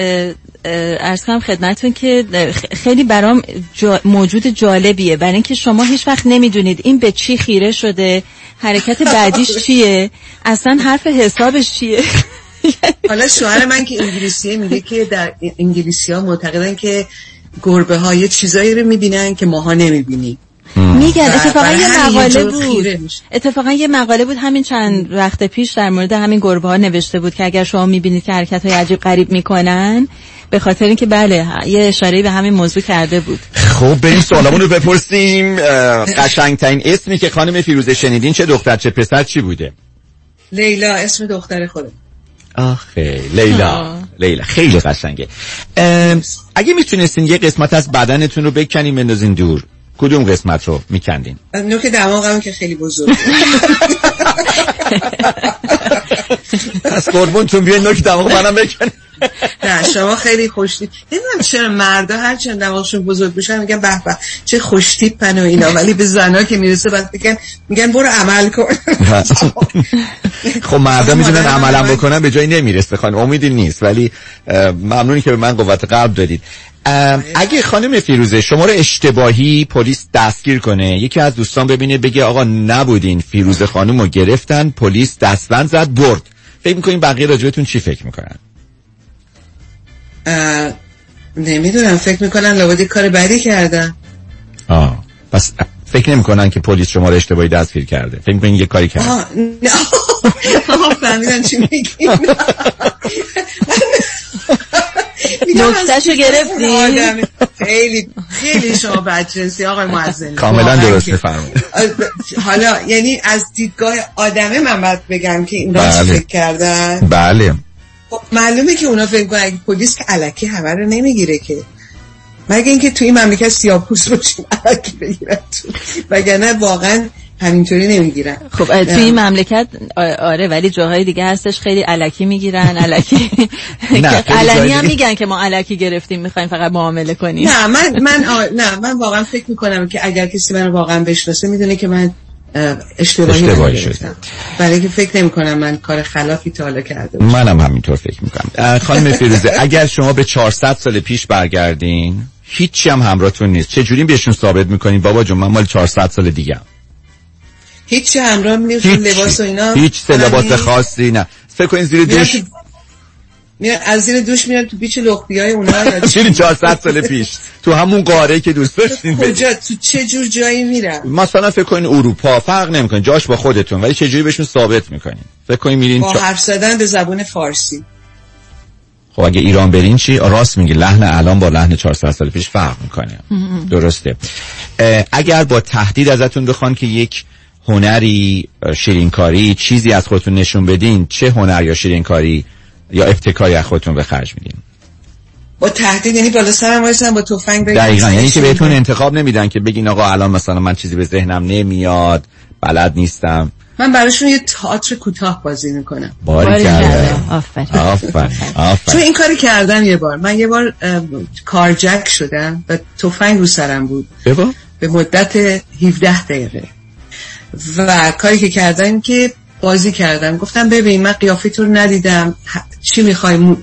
ارز کنم خدمتون که خیلی برام جا موجود جالبیه. برای اینکه شما هیچ وقت نمی‌دونید این به چی خیره شده حرکت بعدیش چیه اصلا حرف حسابش چیه. حالا شوهر من که انگلیسیه میگه که در انگلیسی ها معتقدن که گربه ها یه چیزایی رو می‌بینن که ماها نمی‌بینیم. میگن. اتفاقا یه مقاله بود. اتفاقا یه مقاله بود همین چند وقت پیش در مورد همین گربه ها نوشته بود که اگر شما می‌بینید که حرکت های عجیب غریب می‌کنن به خاطر اینکه بله یه اشاره به همین موضوع کرده بود. خب بریم سوالمون رو بپرسیم قشنگترین اسمی که خانم فیروزه شنیدین چه دختر چه پسر چی بوده؟ لیلا اسم دختر خودم. آخه لیلا. آه. لیلا خیلی قشنگه. اگه می‌تونستین یه قسمت از بدنتون رو بکنین بندازین دور. کدوم قسمت رو میکندین؟ نوک دماغم که خیلی بزرگ پس قربونتون بیاین نوک دماغ منم بکنین نه شما خیلی خوشتیپ نمی‌دونم چرا مردا هر چند دماغشون بزرگ بشن میگن به به چه خوشتیپن و اینا. ولی به زنا که می‌رسه بعد میگن میگن برو عمل کن. خب مردم می‌دونن من- بکنن به جایی نمی‌رسه. خانم امیدی نیست. ولی ممنونی که به من قوت قلب دادید. اگه خانم فیروزه شما رو اشتباهی پلیس دستگیر کنه. یکی از دوستان ببینه بگه آقا نبودین فیروزه خانم رو گرفتن پلیس دستبند زد برد. فکر می‌کنین بقیه راجبتون چی فکر می‌کنن؟ نمی‌دونم فکر می‌کنن لابد کار بدی کردن. آه پس فکر نمی‌کنن که پلیس شما رو اشتباهی دستگیر کرده. فکر می‌کنین یه کاری کرده آه نه. آه، فهمیدم چی میگی. نکتهشو گرفتی؟ خیلی خیلی شما بدجنسی آقای معزنی کاملا درست میفرمایید. حالا یعنی از دیدگاه آدمه من باید بگم که این بله. فکر کردن. بله. خب معلومه که اونا فکر کنن اگه پلیس که علکی همه رو نمی‌گیره که. مگه اینکه توی این مملکت سیاپوس باشیم علکی بگیرن تو. وگرنه واقعا همینطوری نمی‌گیرن. خب توی این مملکت آره ولی جاهای دیگه هستش خیلی علکی می‌گیرن علکی. علنی هم میگن که ما علکی گرفتیم می‌خوایم فقط معامله کنیم. نه من من. نه من واقعا فکر می‌کنم که اگر کسی من واقعا بشناسه می‌دونه که من اه، اشتباهی اشتباهی. شده. برای که فکر نمی‌کنم من کار خلافی تا حالا کرده باشم. منم همینطور فکر می‌کنم. خانم فیروزه اگر شما به 400 سال پیش برگردین هیچی هم همراهتون نیست. چه جوری بهشون ثابت می‌کنین؟ بابا جون من مال 400 سال دیگه هیچ همراه هیچ لباس و اینا. هیچ لباس. خاصی نه. فکر کنین زیر دوش میرن از زیر دوش میرن تو بیچ لختی های اونا؟ زیر 400 سال پیش. تو همون قاره که دوست داشتین. کجا؟ تو چه جور جایی میرن؟ مثلا فکر کنین اروپا فرق نمی‌کنه. جاش با خودتون. ولی چه جوری بهشون ثابت می‌کنین؟ فکر کنین میرین با حرف زدن به زبون فارسی. خب اگه ایران برین چی؟ راست میگی. لحن الان با لحن 400 سال پیش فرق می‌کنه. درسته. اگر با تهدید ازتون بخوان که یک هنری شیرینکاری چیزی از خودتون نشون بدین چه هنر یا شیرینکاری یا ابتکاری از خودتون به خرج میدین. با تهدید یعنی بالا سرم وایسن با تفنگ دقیقا یعنی که بهتون انتخاب نمیدن که بگین آقا الان مثلا من چیزی به ذهنم نمیاد بلد نیستم. من براشون یه تئاتر کوتاه بازی می‌کنم. باری کرده آفرین. آفرین. تو این کاری کردم یه بار. من یه بار کارجک شدم و تفنگ رو سرم بود. ببا به مدت 17 دقیقه. و کاری که کردم این که بازی کردم. گفتم ببین من قیافه تو رو ندیدم. چی می‌خوای؟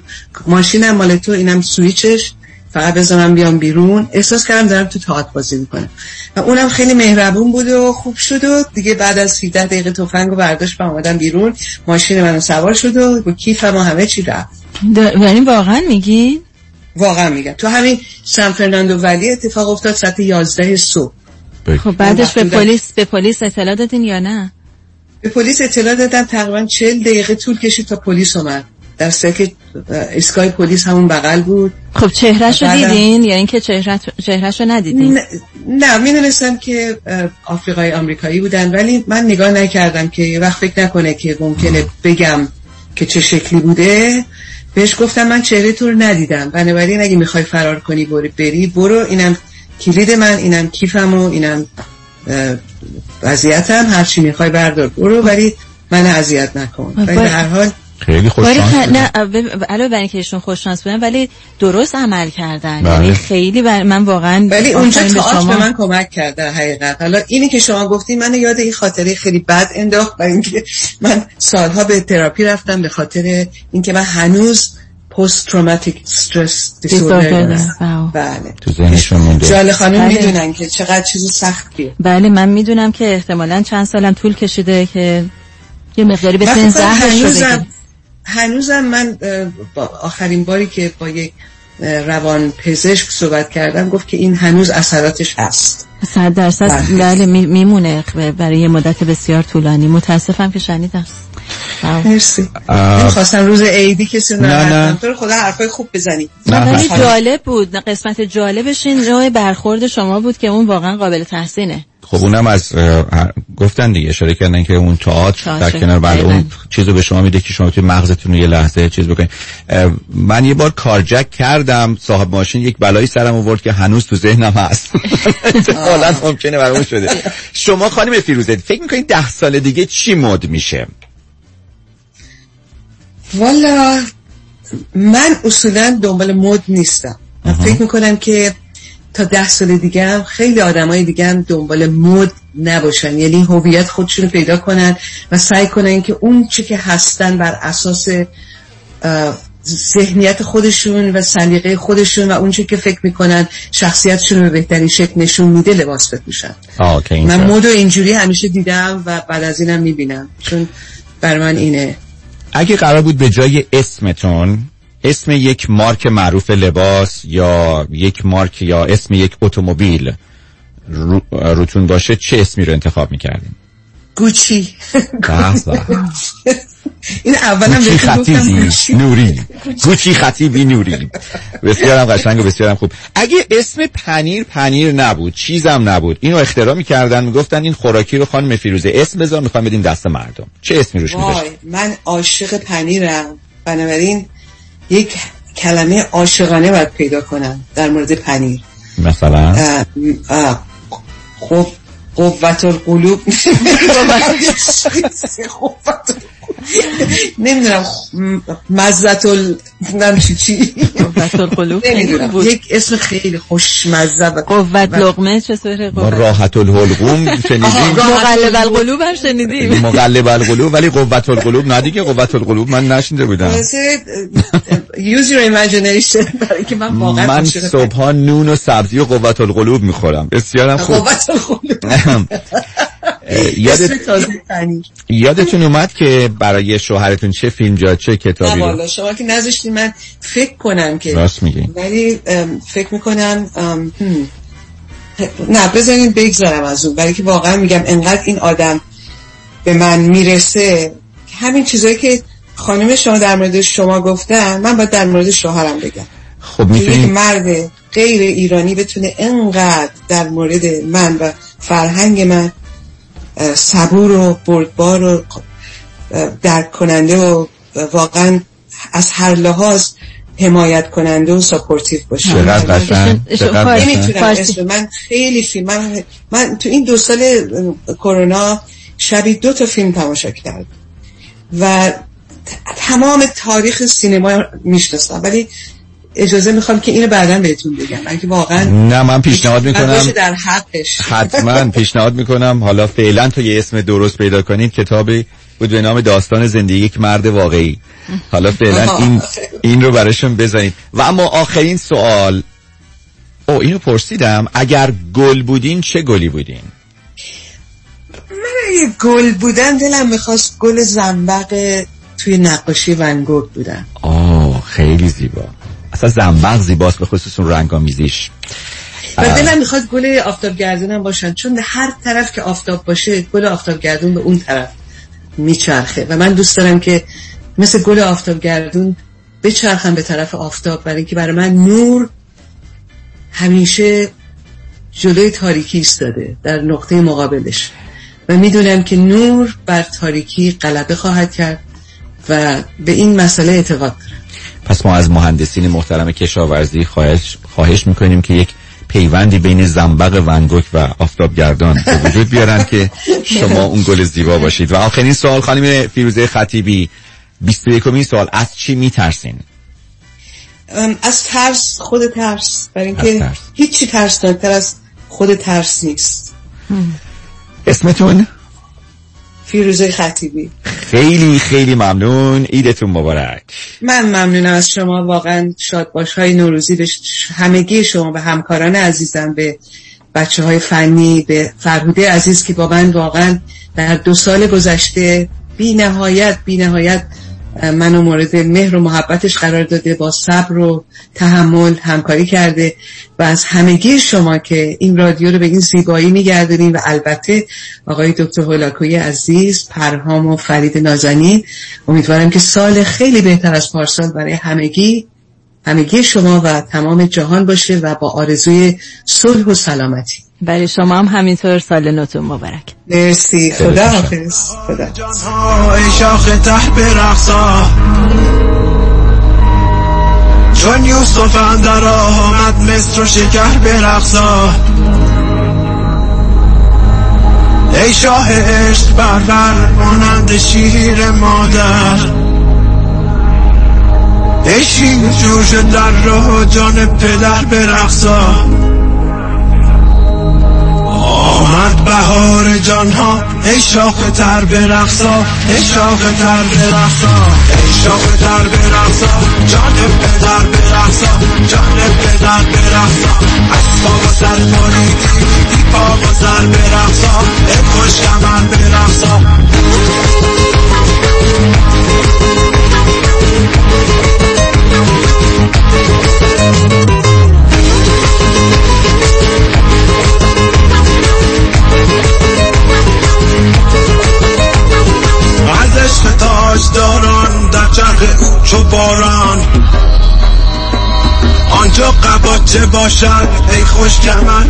ماشینم مال تو اینم سویچش. فقط بزنم بیام بیرون. احساس کردم دارم تو تئاتر بازی می‌کنم. و اونم خیلی مهربون بود و خوب شد و دیگه بعد از 17 دقیقه تفنگ رو برداشت و اومدم بیرون. ماشین منو سوار شد و با کیفم و همه چی رفت. یعنی واقعا میگی؟ واقعا میگم. تو همین سان فرناندو ولی اتفاق افتاد ساعت 11 صبح. خب بعدش به پلیس به پلیس اطلاع دادین یا نه؟ به پلیس اطلاع دادم تقریبا 40 دقیقه طول کشید تا پلیس اومد. در که اسکای پلیس همون بغل بود. خب چهرهشو بعدم- دیدین؟ یا اینکه چهره چهرهشو ندیدین؟ نه, نه می‌دونستم که آفریقای آمریکایی بودن ولی من نگاه نکردم که یه وقت فکر نکنه که ممکنه بگم که چه شکلی بوده. بهش گفتم من چهره تو رو ندیدم. بنابراین اگه می‌خوای فرار کنی برو بری. برو اینم کلید من اینم کیفم و اینم وضعیتم هرچی می‌خوای بردار برو ولی من اذیت نکن ولی به هر حال خیلی خوش شانس خ- بودی. نه ب- علاوه بر اینکه ایشون خوش شانس بودن ولی درست عمل کردن بله. یعنی خیلی بر من واقعا ولی اونجا آفرین به تئاتر شما. به من کمک کرد در حقیقت حالا اینی که شما گفتی من یاد این خاطره خیلی بد انداخت و اینکه من سالها به تراپی رفتم به خاطر اینکه من هنوز پست تروماتیک استرس Disorder دیسوردر. بله. تو ذهنشون مونده. جال خانم بله. می‌دونن که چقدر چیز سختیه. بله من می‌دونم که احتمالا چند سالم طول کشیده که یه مقداری به سن زهر هنوزم شده. هنوزم من آخرین باری که با یک روان پزشک صحبت کردم گفت که این هنوز اثراتش هست صد درصد بله. بله می- میمونه برای یه مدت بسیار طولانی متاسفم که شنیدم. مرسی آه. نمی‌خواستم روز عیدی کسی نه، نه. تو خدا حرفای خوب بزنی نه، ولی نه. جالب بود قسمت جالبش این نوع برخورد شما بود که اون واقعا قابل تحسینه خب اونم از گفتن دیگه اشاره کردن که اون تئاتر در کنار بله دقیقاً. اون چیزو به شما میده که شما توی مغزتون رو یه لحظه چیز بکنید. من یه بار کارجک کردم صاحب ماشین یک بلایی سرم آورد که هنوز تو ذهنم هست. حالا ممکنه برامون شده. شما خانم فیروزه فکر می‌کنید ده سال دیگه چی مد میشه؟ والا من اصولا دنبال مد نیستم. من فکر می‌کنم که تا ده سال دیگه هم خیلی آدمای دیگه هم دنبال مد نباشن. یعنی هویت خودشون رو پیدا کنن و سعی کنن که اون چی که هستن بر اساس ذهنیت خودشون و سلیقه خودشون و اون چی که فکر می‌کنن شخصیتشون رو به بهترین شکل نشون میده لباس بپوشن. من. مد و اینجوری همیشه دیدم و بعد از اینم می‌بینم. چون بر من اینه. اگه قرار بود به جای اسمتون اسم یک مارک معروف لباس یا یک مارک یا اسم یک اتومبیل رو روتون باشه چه اسمی رو انتخاب می‌کردیم گوچی. این اولم گوچی خطیبی نوری. گوچی. خطیبی نوری. بسیارم قشنگ و بسیارم خوب. اگه اسم پنیر پنیر نبود چیزم نبود اینو اختراع می‌کردن می‌گفتن این خوراکی رو خانم فیروزه اسم بذار می‌خوام بدیم دست مردم. چه اسمی روش میذاشت؟ من عاشق پنیرم. بنابراین یک کلمه عاشقانه باید پیدا کنم در مورد پنیر. مثلا؟ خب قوت القلوب قوت نمی‌دونم مزت ال نمیشه چی. قوت القلوب خیلی نمی‌دونم. یک اسم خیلی خوشمزه و قوت لقمه چطوره ما قوت؟ راحت الحلقوم شنیدیم. مقلب القلوب هم شنیدیم. مقلب القلوب ولی قوت القلوب نه دیگه قوت القلوب من نشنیده بودم. use your imagination برای که من واقعا من صبحها نون و سبزی و قوت القلوب می‌خورم. بسیارم خوب. قوت القلوب یادت یادتون اومد که برای شوهرتون چه فیلم جا چه کتابی رو شما که نذاشتی من فکر کنم که راست میگی. ولی فکر می‌کنم. نه بذارین بگذارم از اون. برای که واقعا میگم انقدر این آدم به من می‌رسه همین چیزایی که خانم شما در مورد شما گفتن من باید در مورد شوهرم بگم. خب می‌تونید مرد غیر ایرانی بتونه انقدر در مورد من و فرهنگ من صبور و بردبار و درک کننده و واقعا از هر لحاظ حمایت کننده و supportive باشه. چقدر قشنگ من خیلی فیلم من, من تو این دو سال کرونا شبی دو تا فیلم تماشا کرد و تمام تاریخ سینما می‌شناسم. ولی اجازه می‌خوام که اینو بعدا بهتون بگم. اگه واقعا نه من پیشنهاد می‌کنم. در حقش. حتما پیشنهاد می‌کنم. حالا فعلا تو یه اسم درست پیدا کنید کتابی بود به نام داستان زندگی یک مرد واقعی. حالا فعلا این این رو براشون بزنید و اما آخرین سوال. او اینو پرسیدم اگر گل بودین چه گلی بودین؟ من اگه گل بودن دلم می‌خواست گل زنبق توی نقاشی ونگوگ بودن آه خیلی زیبا. اصلا زنبق زیباست به خصوص اون رنگ آمیزیش و دلم می‌خواد گل آفتاب گردون باشن چون هر طرف که آفتاب باشه گل آفتاب گردون به اون طرف میچرخه. و من دوست دارم که مثل گل آفتاب گردون بچرخم به طرف آفتاب برای اینکه برای من نور همیشه جلوی تاریکی ایستاده در نقطه مقابلش. و می‌دونم که نور بر تاریکی غلبه خواهد کرد و به این مسئله اعتقاد دارم. پس ما از مهندسین محترم کشاورزی خواهش, خواهش می‌کنیم که یک پیوندی بین زنبق ونگوک و آفتابگردان به وجود بیارن که شما اون گل زیبا باشید. و آخرین سوال خانم فیروزه خطیبی. 21 سوال از چی میترسین؟ از ترس خود ترس. برای اینکه هیچی ترسناکتر از خود ترس نیست. اسمتون؟ فیروزه خطیبی. خیلی خیلی ممنون. ایدتون مبارک. من ممنونم از شما. واقعا شادباش های نوروزی به همگی شما به همکاران عزیزم به بچه های فنی به فرهوده عزیز که با من واقعا در دو سال گذشته بی نهایت بی نهایت منو مورد مهر و محبتش قرار داده با صبر و تحمل همکاری کرده و از همگی شما که این رادیو رو به این زیبایی میگردونیم و البته آقای دکتر هولاکوی عزیز پرهام و فرید نازنین امیدوارم که سال خیلی بهتر از پارسال برای همگی همگی شما و تمام جهان باشه و با آرزوی صلح و سلامتی. برای شما هم همینطور سال نوتون مبارک. مرسی. خدا حافظ. خدا. شاخ ته برقصا. چون یوسف اندر آمد مصر و شکر برقصا. ای شاه عشق برور مانند شیر مادر. ای شین جوش در راه جان پدر برقصا. آمد بهار جان ها ای شاخ تر برقصا ای شاخ تر برقصا ای شاخ تر برقصا جان پدر برقصا جان پدر برقصا از پا و سر مالیدی بی پا و سر برقصا ای خوش کمر برقصا از تاج داران در چرخ او چو باران. آنجا قباچه باشد ای خوش کمر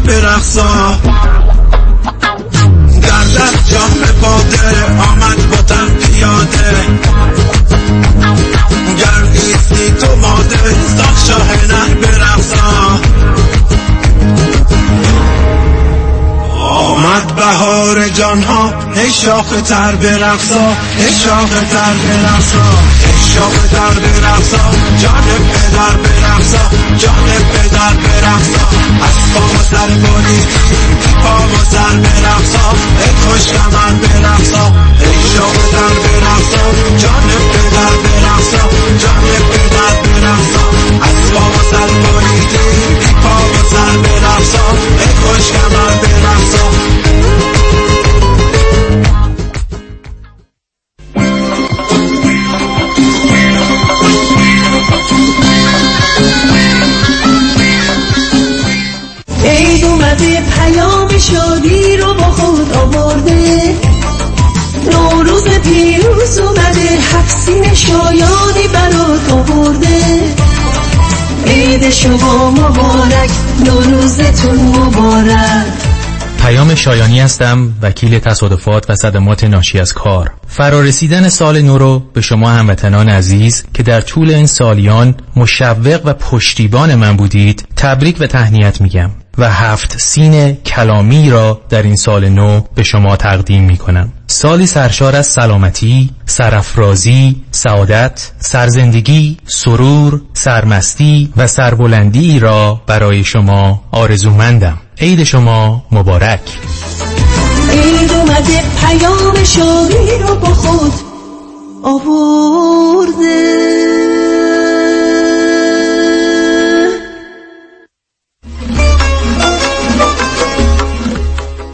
در در جام باده آمد با تن پیاده. گر تو ماده ساخ شاه نر برقصا. آمد بهار جان ها ای شاخ تر برقصا ای شاخ تر برقصا شاخ تر برقصا جان پدر برقصا جان پدر برقصا. از پا و سر بریدی پا و سر برقصا. ای خوش کمر برقصا ای شاخ تر برقصا. جان پدر برقصا جان پدر برقصا. از پا و سر بریدی پا و سر برقصا. ای خوش کمر برقصا. اومده پیام شادی رو با خود آورده. نوروز پیروز اومده حفسین شایانی برات آورده. عید شما مبارک نوروزتون مبارک. پیام شایانی هستم وکیل تصادفات و صدمات ناشی از کار. فرارسیدن سال نو رو به شما هموطنان عزیز که در طول این سالیان مشوق و پشتیبان من بودید تبریک و تهنیت میگم. و هفت سین کلامی را در این سال نو به شما تقدیم می کنم سالی سرشار از سلامتی، سرافرازی، سعادت، سرزندگی، سرور، سرمستی و سربلندی را برای شما آرزومندم. عید شما مبارک. عید اومده پیام شادی رو با خود آورده.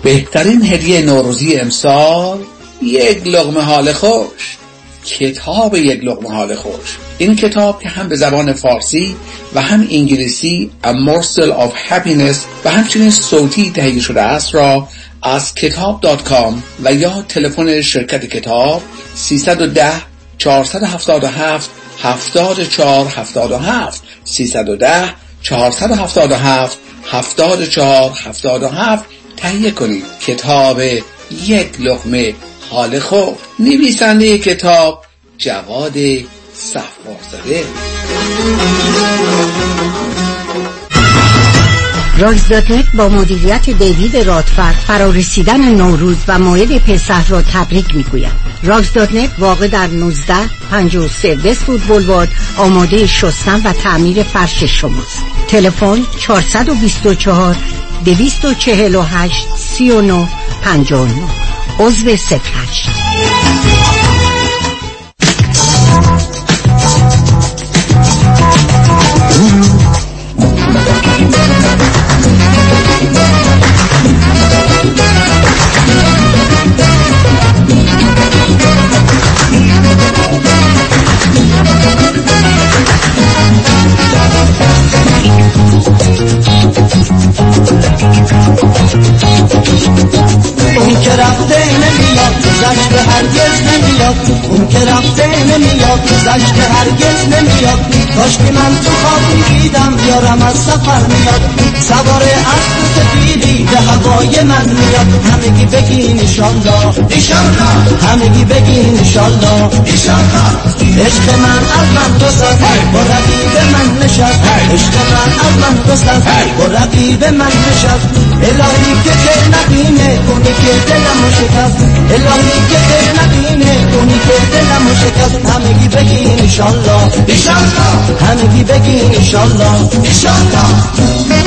بهترین هدیه نوروزی امسال یک لغمه حال خوش. کتاب یک لغمه حال خوش. این کتاب که هم به زبان فارسی و هم انگلیسی A Morsel of Happiness و همچنین صوتی تهیه شده است را از کتاب.com و یا تلفن شرکت کتاب 310 477 7477 310 477 7477 تهیه کنید. کتاب یک لقمه حال خوب نویسنده کتاب جواد صفوارزاده. راگزداتنت با مدیریت دیوید رادفرد فرارسیدن نوروز و مایل پسح را تبریک می‌گوید راگزداتنت واقع در 19 53 وستفود بولوارد آماده شستن و تعمیر فرش شماست. تلفن 424 248 39 59 عضو 08 اون که رفته نمیاد گذشته هرگز نمیاد. اون که رفته نمیاد. گذشته هرگز نمیاد. کاش که من تو خواب دیدم یارم از سفر میاد. سوار اسب سفیدی به هوای من میاد. همگی بگین ایشالله ایشالله همگی بگین ایشالله ایشالله عشق من از من گسست با رقیب من نشست. عشق من از من گسست با رقیب من نشست. الهی که دل نبینه کنی که دلمو شکست الهی که دل نبینه کنی که دلمو شکست همگی بگین ایشالله ایشالله همگی بگین ایشالله ایشالله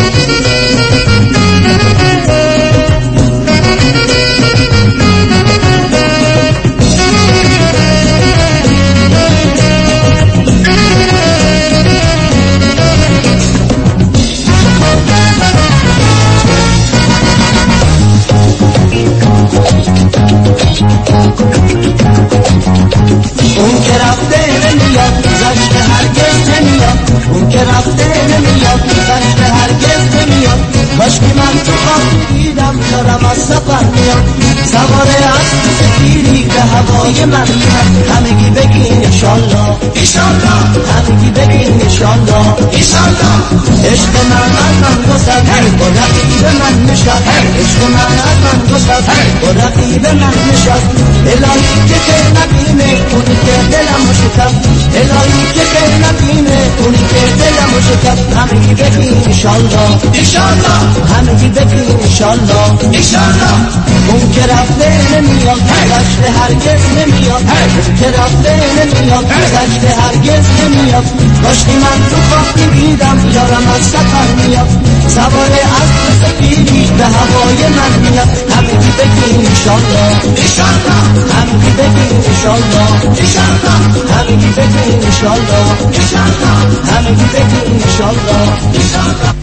اون که رفته نمیاد گذشته هرگز نمیاد. اون که رفته نمیاد گذشته کاش که من تو خواب دیدم دارم از سفر میاد سوار اسب سفیدی به هوای من میاد همگی بگین ایشالله ایشالله همگی بگین ایشالله ایشالله عشق من از من گذشت با رقیب من نشست عشق من از من گذشت با رقیب من نشست الهی که دل نبینه اونی که دلمو شکست. شکست همگی بگین ایشالله ایشالله همگی بگین ایشالله ایشالله اون که رفته نمیاد گذشته هرگز نمیاد اون که رفته نمیاد گذشته هرگز نمیاد کاش که من تو خواب می‌دیدم یارم از سفر میاد. سوار اسب سفیدی به هوای من میاد. همگی بگین ایشالله ایشالله همگی بگین ایشالله ایشالله همگی بگین ایشالله ایشالله همگی بگین ایشالله ایشالله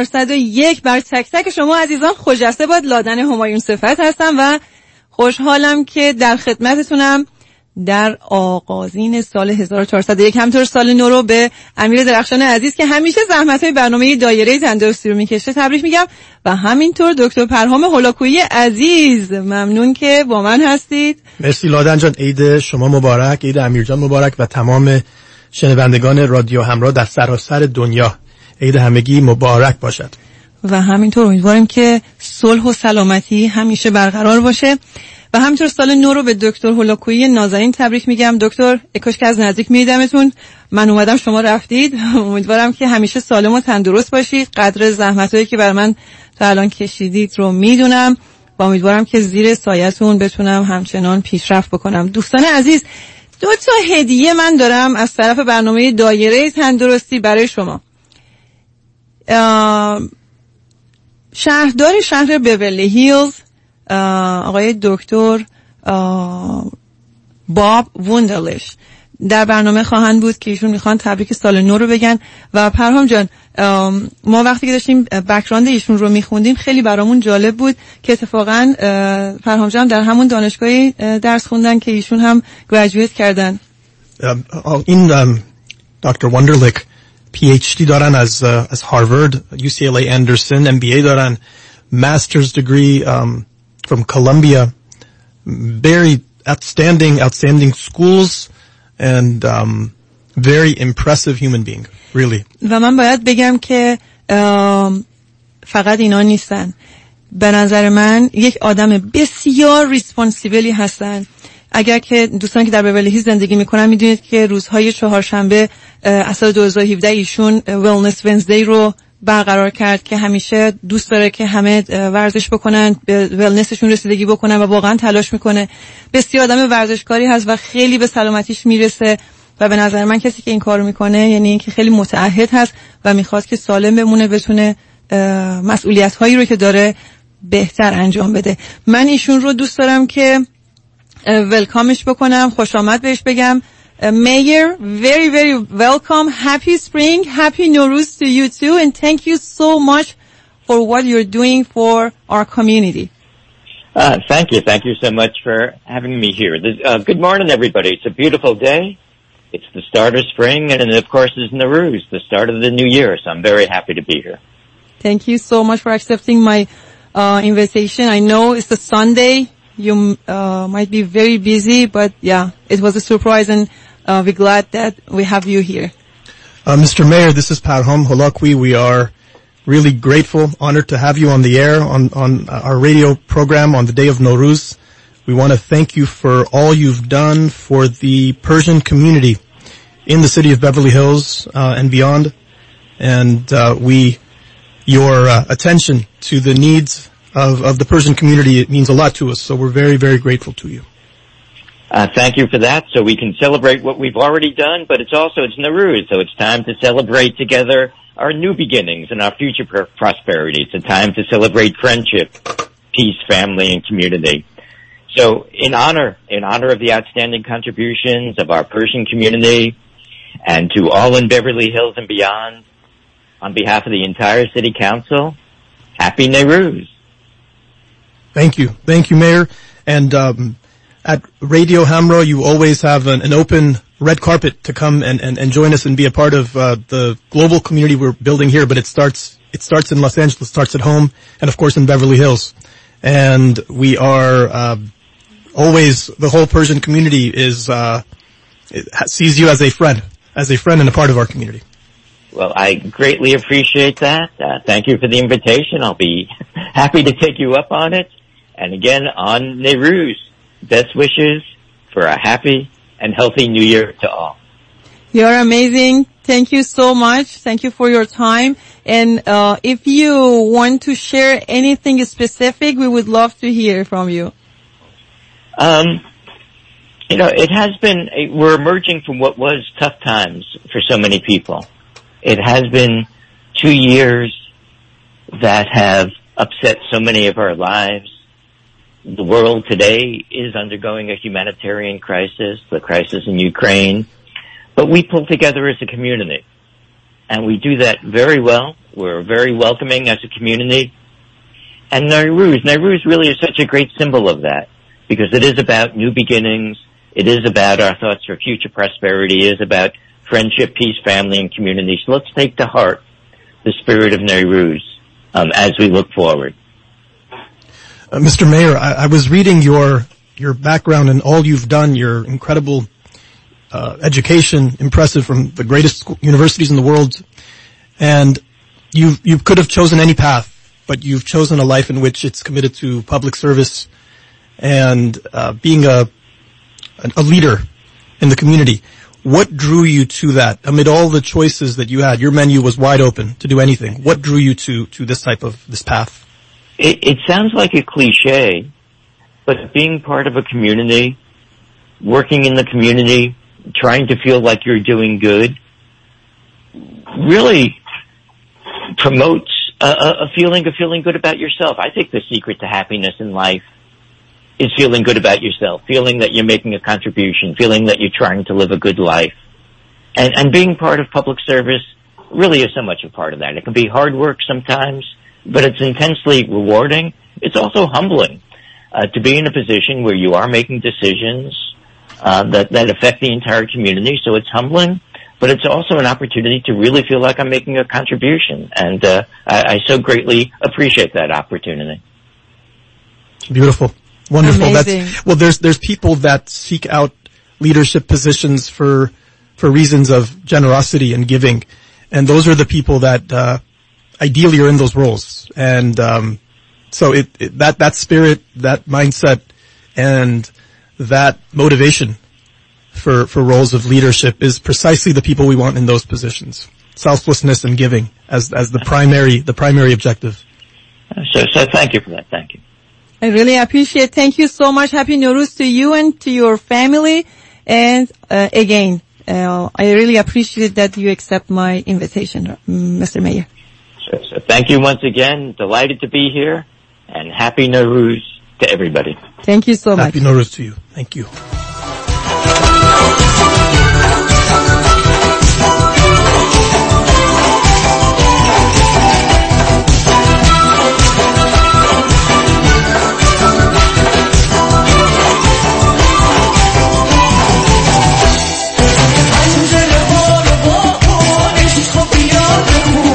1401 بر تک تک شما عزیزان خجسته باد. لادن همایون صفت هستم و خوشحالم که در خدمتتونم در آغازین سال 1401 همطور سال نو رو به امیر درخشان عزیز که همیشه زحمت های برنامه دایره تندرستی رو می‌کشه تبریک میگم. و همینطور دکتر پرهام هولاکویی عزیز ممنون که با من هستید. مرسی لادن جان. عید شما مبارک عید امیر جان مبارک و تمام شنوندگان رادیو همراه در سراسر دنیا. عید همگی مبارک باشد. و همینطور امیدواریم که صلح و سلامتی همیشه برقرار باشه. و همینطور سال نو رو به دکتر هولاکویی نازنین تبریک میگم. دکتر اکاش که از نزدیک میدمتون من اومدم شما رفتید. امیدوارم که همیشه سالم و تندرست باشید قدر زحمت هایی که بر من تا الان کشیدید رو می‌دونم. و امیدوارم که زیر سایتون بتونم همچنان پیشرفت بکنم. دوستان عزیز دو تا هدیه من دارم از طرف برنامه دایره تندرستی برای شما. شهردار شهر بورلی هیلز آقای دکتر باب ووندرلش در برنامه خواهند بود که ایشون می‌خوان تبریک سال نو رو بگن. و پرهام جان ما وقتی که داشتیم بکراند ایشون رو میخوندیم خیلی برامون جالب بود که اتفاقا پرهام جان در همون دانشگاهی درس خوندن که ایشون هم گریجویت کردن. این دکتر PhD دارن از از هاروارد UCLA Anderson MBA دارن master's degree um, from Columbia very outstanding outstanding schools and um, very impressive human being really و من باید بگم که فقط اینا نیستن به نظر من یک آدم بسیار responsible ی هستن اگر که دوستان که در بورلی زندگی می‌کنن می‌دونید که روزهای چهارشنبه از سال 2017 ایشون Wellness Wednesday رو برقرار کرد که همیشه دوست داره که همه ورزش بکنن به wellness شون رسیدگی بکنن و واقعا تلاش می‌کنه. بسیار آدم ورزشکاری هست و خیلی به سلامتیش می‌رسه و به نظر من کسی که این کارو می‌کنه یعنی اینکه خیلی متعهد هست و می‌خواد که سالم بمونه بتونه مسئولیت هایی رو که داره بهتر انجام بده. من ایشون رو دوست دارم که ولکامش بکنم خوش آمد بهش بگم Uh, Mayor, very, very welcome. Happy spring. Happy Nowruz to you too. And thank you so much for what you're doing for our community. Uh, thank you. Thank you so much for having me here. Uh, good morning, everybody. It's a beautiful day. It's the start of spring, and of course, it's Nowruz, the start of the new year. So I'm very happy to be here. Thank you so much for accepting my uh, invitation. I know it's a Sunday. You uh, might be very busy, but yeah, it was a surprise, and uh, we're glad that we have you here. Uh, Mr. Mayor, this is Parham Holakwi. We are really grateful, honored to have you on the air on, on our radio program on the day of Nowruz. We want to thank you for all you've done for the Persian community in the city of Beverly Hills uh, and beyond. And uh, we, your uh, attention to the needs of, of the Persian community, it means a lot to us. So we're very, very grateful to you. Uh, thank you for that. So we can celebrate what we've already done, but it's also, it's Nowruz, so it's time to celebrate together our new beginnings and our future pr- prosperity. It's a time to celebrate friendship, peace, family, and community. So in honor, in honor of the outstanding contributions of our Persian community and to all in Beverly Hills and beyond, on behalf of the entire city council, happy Nowruz. Thank you. Thank you, Mayor. And, um, at Radio Hamro, you always have an, an open red carpet to come and, and, and join us and be a part of uh, the global community we're building here. But it starts it starts in Los Angeles, starts at home, and of course in Beverly Hills. And we are uh, always the whole Persian community is uh, sees you as a friend, as a friend and a part of our community. Well, I greatly appreciate that. Uh, thank you for the invitation. I'll be happy to take you up on it. And again, on Nehru's best wishes for a happy and healthy new year to all. You're amazing. Thank you so much. Thank you for your time. And uh, if you want to share anything specific, we would love to hear from you. Um, you know, it has been, we're emerging from what was tough times for so many people. It has been two years that have upset so many of our lives the world today is undergoing a humanitarian crisis, the crisis in Ukraine, but we pull together as a community. And we do that very well. We're very welcoming as a community. And Nairoos, Nairoos really is such a great symbol of that because it is about new beginnings. It is about our thoughts for future prosperity. It is about friendship, peace, family, and community. So let's take to heart the spirit of Nairoos um, as we look forward. Uh, Mr. Mayor, I, I, was reading your your background and all you've done, your incredible uh, education, impressive from the greatest universities in the world, and you you could have chosen any path, but you've chosen a life in which it's committed to public service and uh, being a a leader in the community. What drew you to that amid all the choices that you had? Your menu was wide open to do anything. What drew you to to this type of this path? It, it sounds like a cliche, but being part of a community working in the community, trying to feel like you're doing good, really promotes a, a, feeling of feeling good about yourself. I think the secret to happiness in life is feeling good about yourself, feeling that you're making a contribution, feeling that you're trying to live a good life. And, and being part of public service really is so much a part of that. It can be hard work sometimes, but it's intensely rewarding. It's also humbling uh, to be in a position where you are making decisions uh, that that affect the entire community. So it's humbling, but it's also an opportunity to really feel like I'm making a contribution, and uh, I, I so greatly appreciate that opportunity. Beautiful, wonderful. Amazing. That's well. There's there's people that seek out leadership positions for for reasons of generosity and giving, and those are the people that uh, ideally you're in those roles. And um, so it, it that that spirit, that mindset, and that motivation for for roles of leadership is precisely the people we want in those positions. Selflessness and giving as as the primary the primary objective. So, so thank you for that. Thank you. I really appreciate. Thank you so much. Happy Nowruz to you and to your family. And uh, again, uh, I really appreciate that you accept my invitation, Mr. Mayor. So, so thank you once again. Delighted to be here and happy Nowruz to everybody. Thank you so much. Happy Nowruz to you. Thank you. Thank you.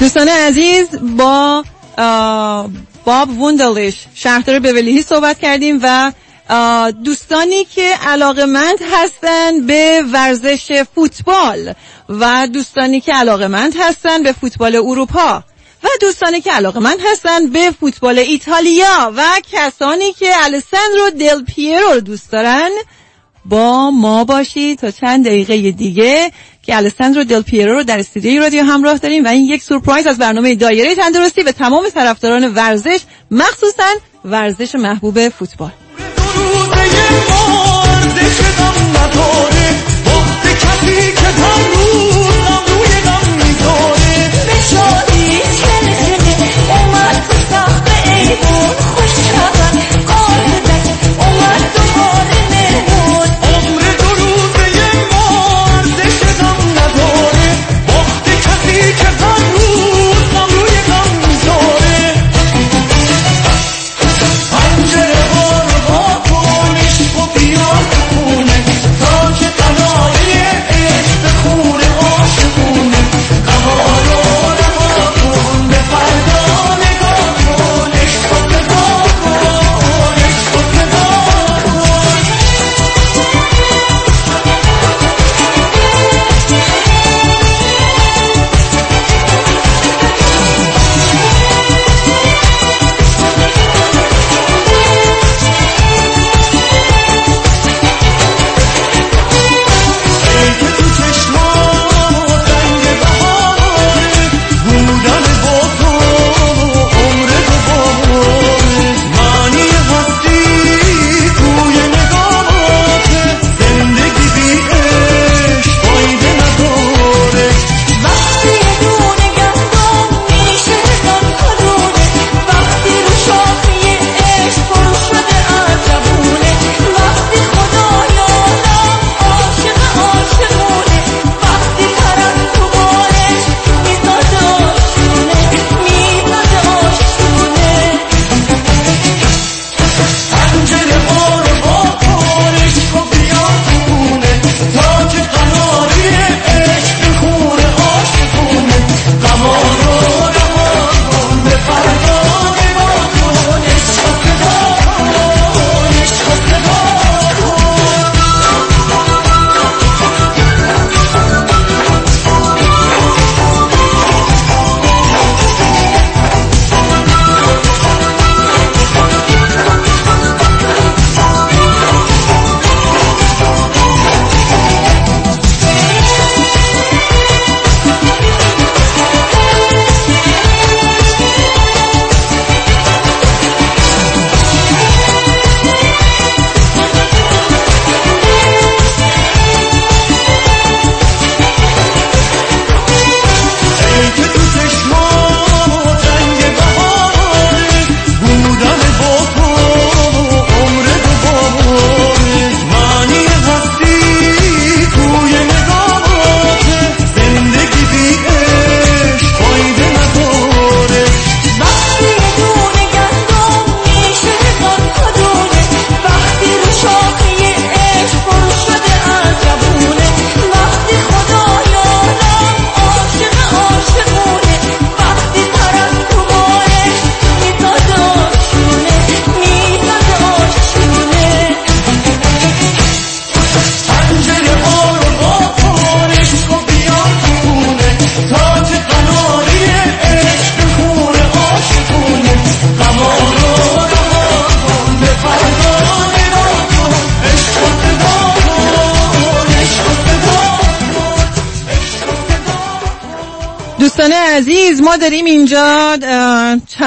دوستان عزیز با باب ووندلش شهردار بولیهی صحبت کردیم و دوستانی که علاقمند هستن به ورزش فوتبال و دوستانی که علاقمند هستن به فوتبال اروپا. و دوستانی که علاقمند هستن به فوتبال ایتالیا و کسانی که الساندرو دل پیرو رو دوست دارن با ما باشید تا چند دقیقه دیگه که الساندرو دل پیرو رو در استودیوی رادیو همراه داریم و این یک سورپرایز از برنامه دایره تندرستی به تمام طرفداران ورزش مخصوصا ورزش محبوب فوتبال. کسی که روز روی غم 你不会唱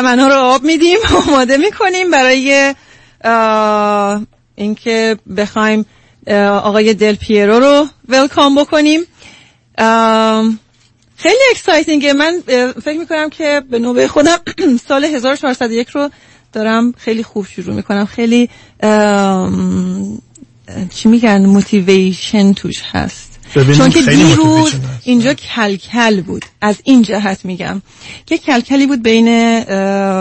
چمنها رو آب میدیم آماده می‌کنیم برای اینکه بخوایم آقای دل پیرو رو ولکام بکنیم. خیلی اکسایتینگه من فکر می‌کنم که به نوبه خودم سال 1401 رو دارم خیلی خوب شروع می‌کنم. خیلی چی میگن؟ موتیویشن توش هست. چون که دیروز. اینجا کلکل بود. از این جهت میگم. یه کلکلی بود بین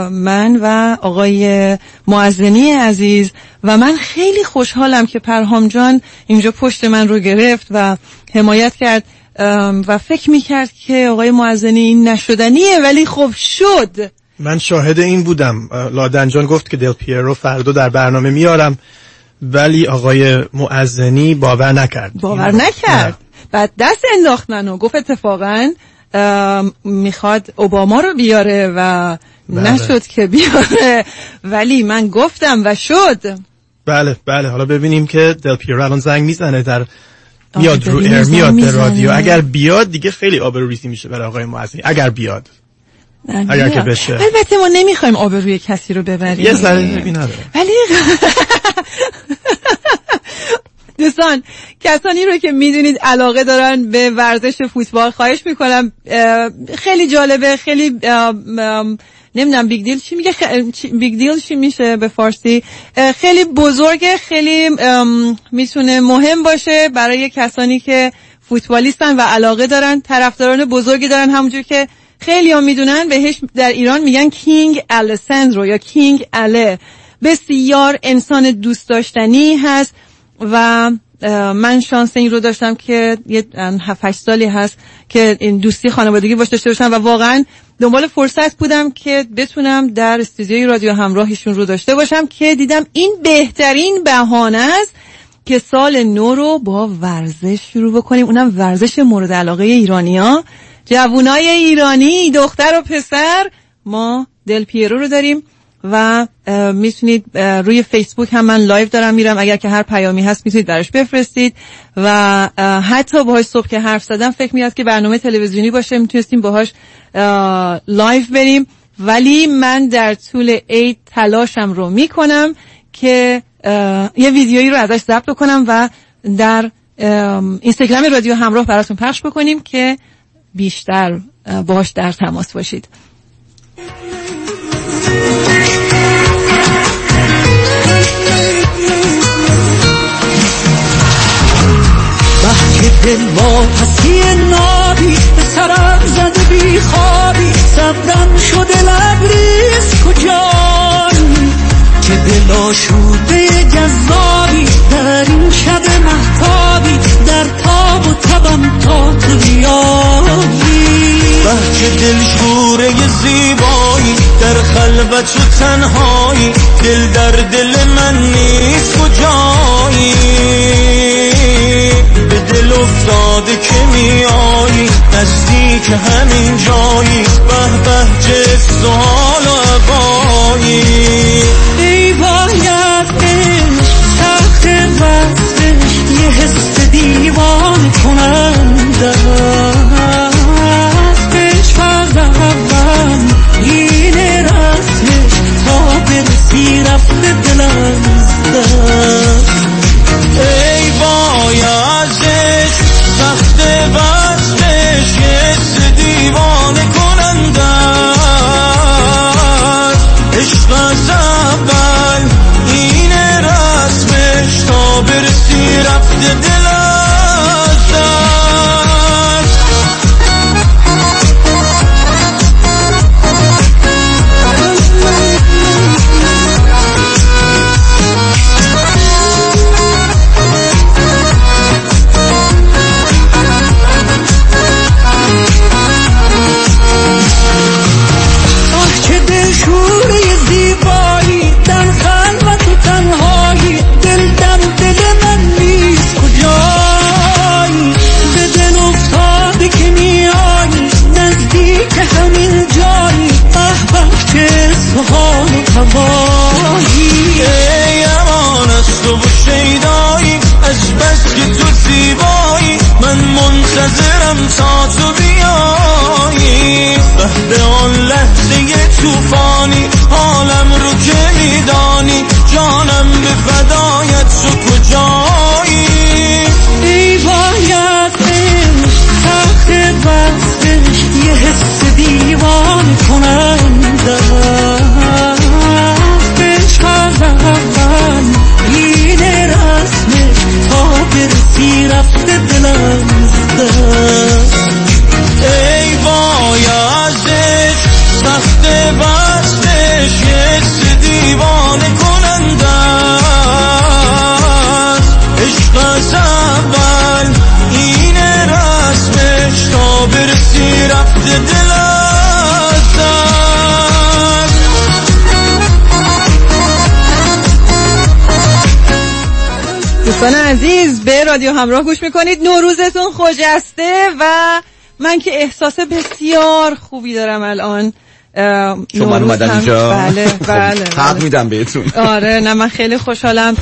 من و آقای معزنی عزیز و من خیلی خوشحالم که پرهام جان اینجا پشت من رو گرفت و حمایت کرد و فکر می‌کرد که آقای معزنی این نشدنیه ولی خب شد. من شاهد این بودم. لادنجان گفت که دل پیرو فردا در برنامه میارم. ولی آقای معزنی باور نکرد. باور نکرد. بعد دست انداخت منو گفت اتفاقا می‌خواد اوباما رو بیاره و بله. نشد که بیاره. ولی من گفتم و شد. بله بله. حالا ببینیم که دل پیرو الان زنگ می‌زنه در آره، میاد رو ایر میاد به. رادیو. اگر بیاد دیگه خیلی آبروریزی میشه برای آقای معزنی اگر بیاد. اگر نه. که بشه. البته ما نمی‌خوایم آبروی کسی رو ببریم. یه ذره نداره. ولی دوستان کسانی رو که می‌دونید علاقه دارن به ورزش فوتبال خواهش می‌کنم خیلی جالبه خیلی نمی‌دونم big deal چی میگه؟ big deal چی میشه به فارسی؟ خیلی بزرگه خیلی می‌تونه مهم باشه برای کسانی که فوتبالیستن و علاقه دارن طرفداران بزرگی دارن همونجور که خیلی هم می‌دونن بهش در ایران میگن king الساندرو یا king اله. بسیار انسان دوست داشتنی هست و من شانس این رو داشتم که یه 7 سالی هست که این دوستی خانوادگی باش داشته باشم و واقعا دنبال فرصت بودم که بتونم در استودیوی رادیو همراهشون رو داشته باشم که دیدم این بهترین بهانه است که سال نو رو با ورزش شروع بکنیم. اونم ورزش مورد علاقه ایرانیا جوونای ایرانی دختر و پسر. ما دل پیرو رو داریم و می‌تونید روی فیسبوک هم من live دارم میرم. اگر که هر پیامی هست می‌تونید براش بفرستید. و حتی باهاش صبح که حرف زدم فکر میاد که برنامه تلویزیونی باشه. می‌تونستیم باهاش اه، live بریم. ولی من در طول عید تلاشم رو می‌کنم که یه ویدیویی رو ازش ضبط کنم و در ام، اینستاگرام رادیو همراه براتون پخش بکنیم که بیشتر باهاش در تماس باشید. دل واپسی نابی به سرم زده بی خوابی صبرم شده لبریز کجان؟ که دل آشوده جذابی در این شب محتابی در تاب و تبم تا تو بیایی بچه دل شوره زیبایی در خلوت و تنهایی دل در دل من نیست کجایی؟ به دل افتاده که میایی نزدیک همین جایی به به جس و حال و عبایی برسی رفته دل رادیو همراه گوش می‌کنید. نوروزتون خوجسته و من که احساس بسیار خوبی دارم الان. شما اومدن هم- اینجا بله بله, حق بله. میدم بهتون آره نه من خیلی خوشحالم.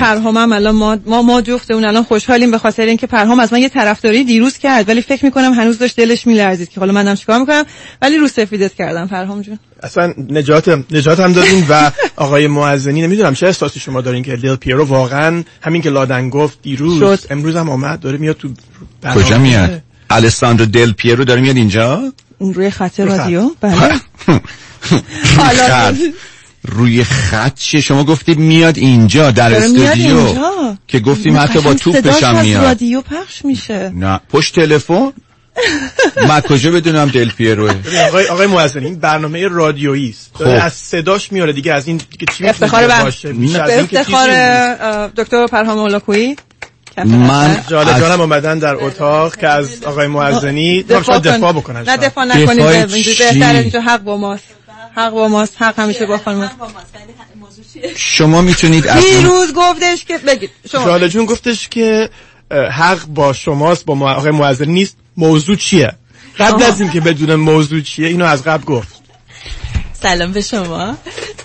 پرهامم الان ما ما, ما جفت اون الان خوشحالیم به خاطر اینکه پرهام از من یه طرفداری دیروز کرد ولی فکر می‌کنم هنوز داشت دلش میلرزید که حالا منم چیکار می‌کنم ولی رو سفیدت کردم پرهام جون اصلا نجات نجات هم دادین و آقای معزنی نمی‌دونم چه احساسی شما دارین که دل پیرو واقعا همین که لادن گفت دیروز شد. امروز هم آمد داره میاد تو. کجا میاد الساندرو دل پیرو داره میاد اینجا روی خط. رادیو؟ بله. حالا. روی خط. چیه؟ شما گفتید میاد اینجا در استودیو. که گفتیم حتی با هم از میاد. رادیو پخش میشه. نه. پشت تلفن؟ من کجا بدونم دل پیروه؟ ببین آقای آقای معزنی این برنامه رادیویی است. داره خب. از صداش میاره دیگه از این دیگه چی افتخار باشه افتخار دکتر پرهام اولاکویی. من جاله از- جانم اومدن در اتاق که از آقای معزنی دفاع. دفاع بکنن نه. دفاع نکنید. دفاع اینجوری چی؟ بهتره اینجا حق با ماست. حق با ماست. حق همیشه با خانم. شما می‌تونید از این- دیروز گفتش که بگید. شما جاله جون گفتش که حق با شماست با آقای معزنی نیست. موضوع چیه؟ قبل. از اینکه بدون موضوع چیه اینو از قبل گفت. سلام به شما.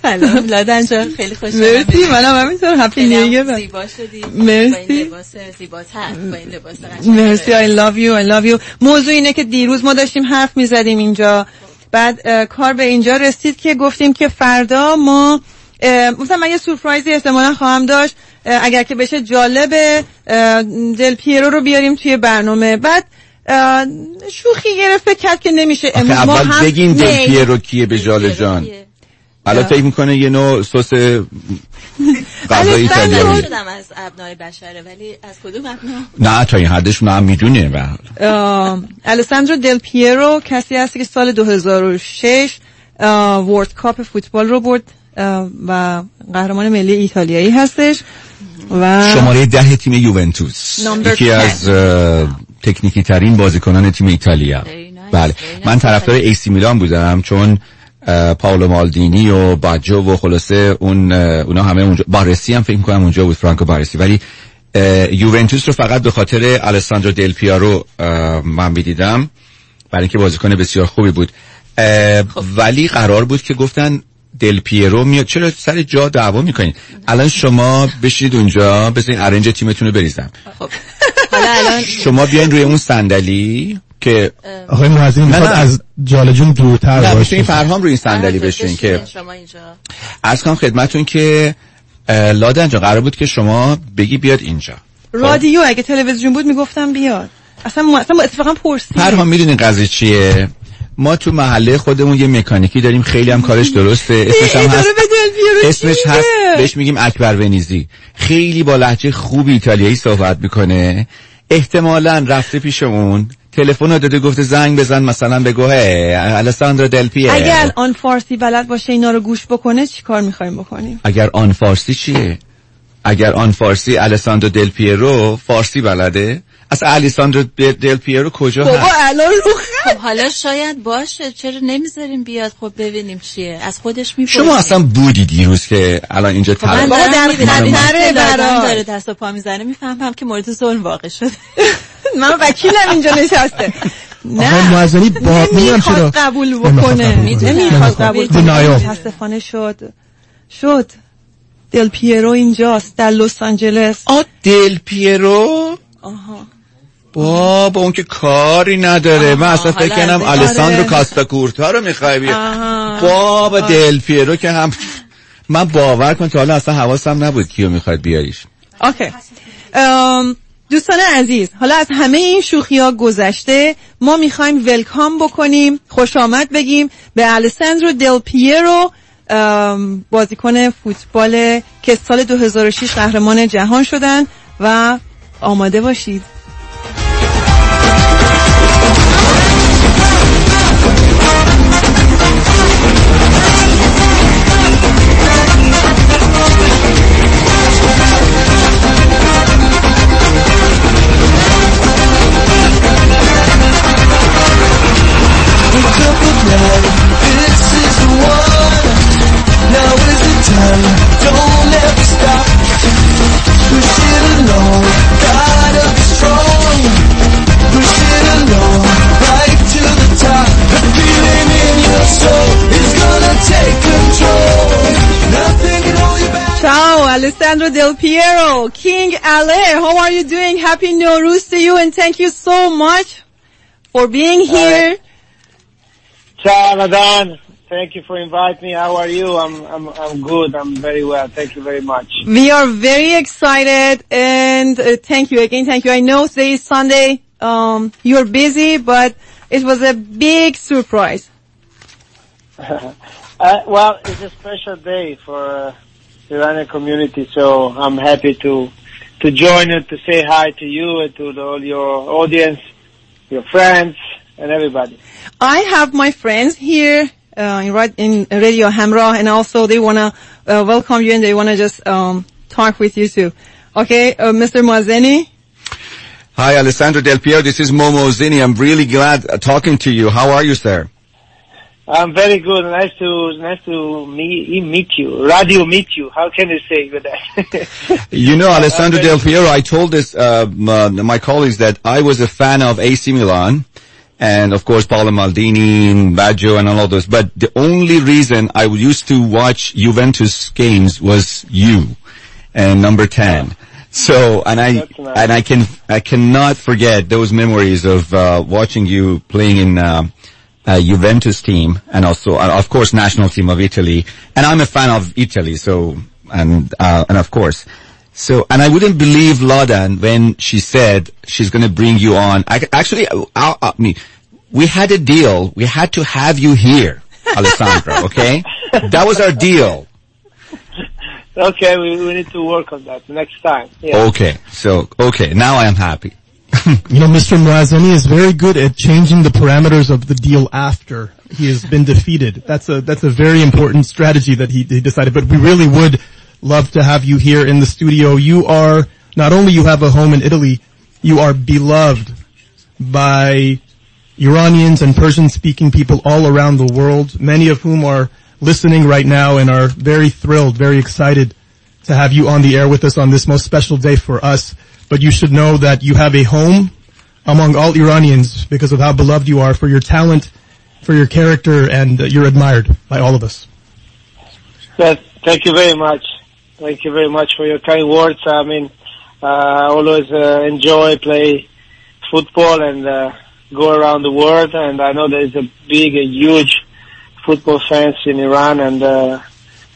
سلام لادن جان خیلی خوشحالم مرسی منم همینطور هپی نیو زیبا شدی. مرسی. با این لباس زیباتر با این لباس قشنگ. مرسی I love you I love you. موضوع اینه که دیروز ما داشتیم حرف می‌زدیم اینجا. بعد کار به اینجا رسید که گفتیم که فردا ما مثلا من یه سورپرایزی احتمالا خواهم داشت اگر که بشه جالبه اه، دل پیرو رو بیاریم توی برنامه. بعد شوخی گرفت فکر کرد که نمیشه امروز ما اول هم بگیم دل. پیرو کیه به جال جان الان اه. فکر می‌کنه یه نوع سس غذا من ایتالیایی شدم از ابنای بشره ولی از کدوم ابنا نه تا این حدش من می‌دونه. اه، الساندرو دل پیرو کسی هست که سال 2006 اه، ورد کاپ فوتبال رو برد و قهرمان ملی ایتالیایی هستش و شماره ده تیم یوونتوس Number یکی 10. از تکنیکی ترین بازیکنان تیم ایتالیا. بله. من طرفدار ایسی میلان بودم چون پاولو مالدینی و باجو و خلاصه اون اونا همه اونجا بارسی هم فکر کنم اونجا بود فرانکو بارسی. ولی یوونتوس رو فقط به خاطر الساندرو دل پیارو من می‌دیدم. برای اینکه بازیکن بسیار خوبی بود. اه، ولی قرار بود که گفتن دل پیرو میاد. چرا سر جا دعوا می‌کنین؟ الان شما بشید اونجا بزنین ارنج تیمتون رو بریزم. حالا الان شما بیاین روی اون صندلی که آقای نه، می‌خواد. از جاله جون دورتر نه باشه. بشین فرهام روی این صندلی بشین که شما اینجا. عرض کنم خدمتون که لادن جا قرار بود که شما بگی بیاد اینجا. رادیو اگه تلویزیون بود می‌گفتم بیاد. اصلا ما اصلا اتفاقا پرسید فرهام می‌دونین قضیه چیه؟ ما تو محله خودمون یه مکانیکی داریم خیلی هم کارش درسته. اسمش هم هست به اسمش هست؟ بهش میگیم اکبر ونیزی. خیلی با لحجه خوب ایتالیایی صحبت می‌کنه. احتمالا رفته پیشمون تلفن رو داده گفته زنگ بزن مثلا بگو هی الساندرو دل پیه اگه الان فارسی بلد باشه اینا رو گوش بکنه چی کار می‌خوایم بکنیم؟ اگر آن فارسی چیه؟ اگر آن فارسی الساندرو دل پیرو فارسی بلده اصلا الیساندرو دل پیرو کجا بابا هست؟ الان رو خب حالا شاید باشه چرا نمی‌ذاریم بیاد؟ خب ببینیم چیه. از خودش می‌پرسیم. شما اصلا بودی دیروز که الان اینجا خب من. بابا در لادن برات. داره دست و پا می‌زنه. می‌فهمم که مورد ظلم واقع شده. من وکیلم اینجا نشسته. نه. معزنی با نمی‌دونم چرا؟ نمی‌خواد قبول بکنه. نمی‌خواد. قبول. کنه متاسفانه شد. شد. دل پیرو اینجاست در لس آنجلس. آ دل پیرو. آها. بابا اون که کاری نداره. من اصلا فکر کنم الساندرو آره. کاستا کورتا رو می‌خوای. بابا دل پیرو که هم من باور کن تا حالا اصلا حواسم نبود کیو می‌خواد بیاریش. okay. دوستان عزیز حالا از همه این شوخی ها گذشته ما می‌خوایم welcome بکنیم خوش آمد بگیم به الساندرو دل پیرو بازیکن فوتبال که سال 2006 قهرمان جهان شدن و آماده باشید. Alessandro Del Piero, King Ale, how are you doing? Happy Nowruz to you and thank you so much for being here. Ciao, Madan. Thank you for inviting me. How are you? I'm, I'm, I'm good. I'm very well. Thank you very much. We are very excited and uh, thank you again. Thank you. I know today is Sunday. Um, you're busy, but it was a big surprise. uh, well, it's a special day for uh, Iranian community, so I'm happy to to join you to say hi to you and to the, all your audience, your friends, and everybody. I have my friends here uh, in, right- in Radio Hamra, and also they wanna uh, welcome you and they wanna just um, talk with you too. Okay, uh, Mr. Mazeni. Hi, Alessandro Del Piero. This is Momo Zini. I'm really glad uh, talking to you. How are you, sir? I'm very good. Nice to nice to meet, meet you. Radio meet you. How can you say with that? You know, Alessandro Del Piero, I told this, uh, my, my colleagues that I was a fan of AC Milan and of course Paolo Maldini and Baggio and all of those. But the only reason I used to watch Juventus games was you and number 10. So, and I, and I can, I cannot forget those memories of, uh, watching you playing in, uh, uh, Juventus team and also, uh, of course, national team of Italy. And I'm a fan of Italy, so, and, uh, and of course. So, and I wouldn't believe Laudan when she said she's gonna bring you on. I, actually, I, I, I mean, we had a deal. We had to have you here, Alessandra, okay? That was our deal. okay, we, we need to work on that next time. Yeah. Okay, so, okay, now I am happy. You know, Mr. Muazzani is very good at changing the parameters of the deal after he has been defeated. That's a, that's a very important strategy that he, he decided, but we really would love to have you here in the studio. You are, not only you have a home in Italy, you are beloved by Iranians and Persian speaking people all around the world, many of whom are listening right now and are very thrilled, very excited to have you on the air with us on this most special day for us. But you should know that you have a home among all Iranians because of how beloved you are for your talent, for your character, and uh, you're admired by all of us. Thank you very much. Thank you very much for your kind words. I mean, uh, I always uh, enjoy play football and uh, go around the world. And I know there's a big, a huge football fans in Iran, and uh,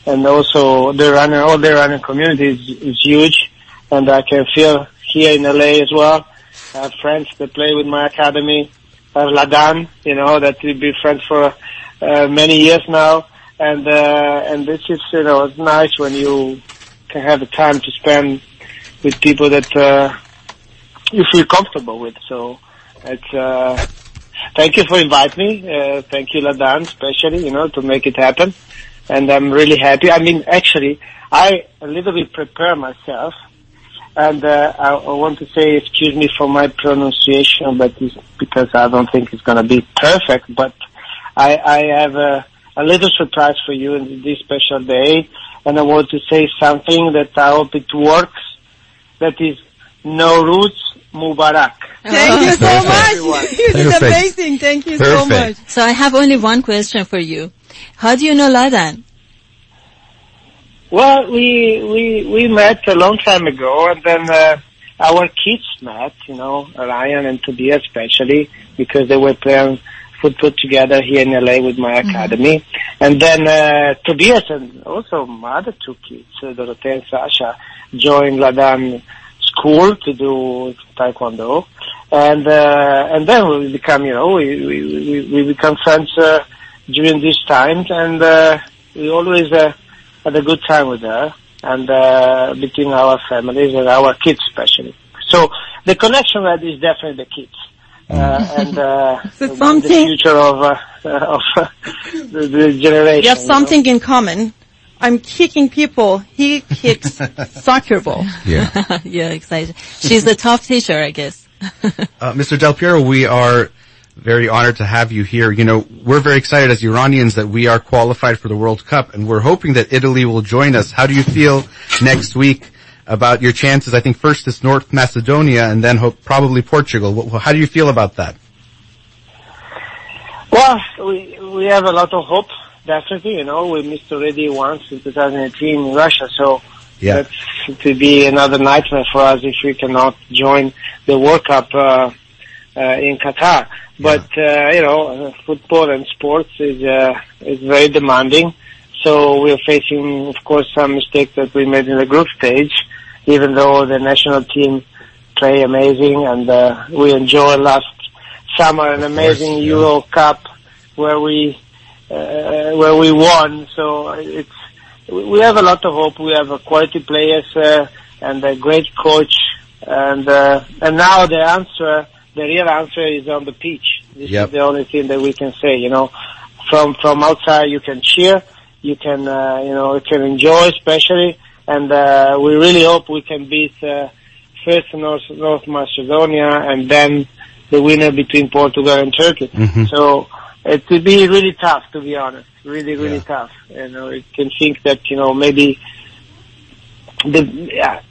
and also the Iranian, all the Iranian community is, is huge. And I can feel here in LA as well. I have friends that play with my academy. I have Ladan, you know, that we've been friends for uh, many years now. And, uh, and this is, you know, it's nice when you can have the time to spend with people that, uh, you feel comfortable with. So it's, uh, thank you for inviting me. Uh, thank you, Ladan, especially, you know, to make it happen. And I'm really happy. I mean, actually, I a little bit prepare myself and uh, I, I want to say, excuse me for my pronunciation, but it's because I don't think it's going to be perfect. But I, I have a, a little surprise for you in this special day, and I want to say something that I hope it works. That is no roots Mubarak. Thank you so Perfect. much. This is Perfect. amazing. Thank you so much. So I have only one question for you. How do you know Ladan? Well, we we we met a long time ago, and then uh, our kids met. You know, Ryan and Tobias especially because they were playing football together here in LA with my academy. And then uh, Tobias and also my other two kids, uh, Dorothea and Sasha, joined Ladan school to do taekwondo, and uh, and then we become, you know, we we we, we become friends uh, during these times, and uh, we always. Uh, had a good time with her and uh, between our families and our kids especially. So the connection that is definitely the kids. Uh, and uh, So the something- future of uh, of uh, the, the generation. You have you know. something in common. I'm kicking people. He kicks soccer ball. Yeah. yeah, excited. She's a tough teacher, I guess. Uh, Mr. Del Piero, we are very honored to have you here. You know, we're very excited as Iranians that we are qualified for the World Cup and we're hoping that Italy will join us. How do you feel next week about your chances? I think first it's North Macedonia and then hope, probably Portugal. How do you feel about that? Well, we we have a lot of hope, definitely. You know, we missed already once in 2018 in Russia, so Yeah. That's to be another nightmare for us if we cannot join the World Cup uh, in Qatar. But uh, you know, uh, football and sports is uh, is very demanding. So we're facing, of course, some mistakes that we made in the group stage. Even though the national team play amazing and uh, we enjoy last summer an amazing Euro Cup where we uh, where we won. So it's we have a lot of hope. We have a quality players uh, and a great coach, and uh, and now the answer, the real answer is on the pitch. This Yep. is the only thing that we can say. You know, from from outside you can cheer, you can uh, you know you can enjoy, especially, and uh, we really hope we can beat uh, first North North Macedonia and then the winner between Portugal and Turkey. Mhm. So it will be really tough, to be honest. Really, really tough. You know, you can think that you know maybe the yeah,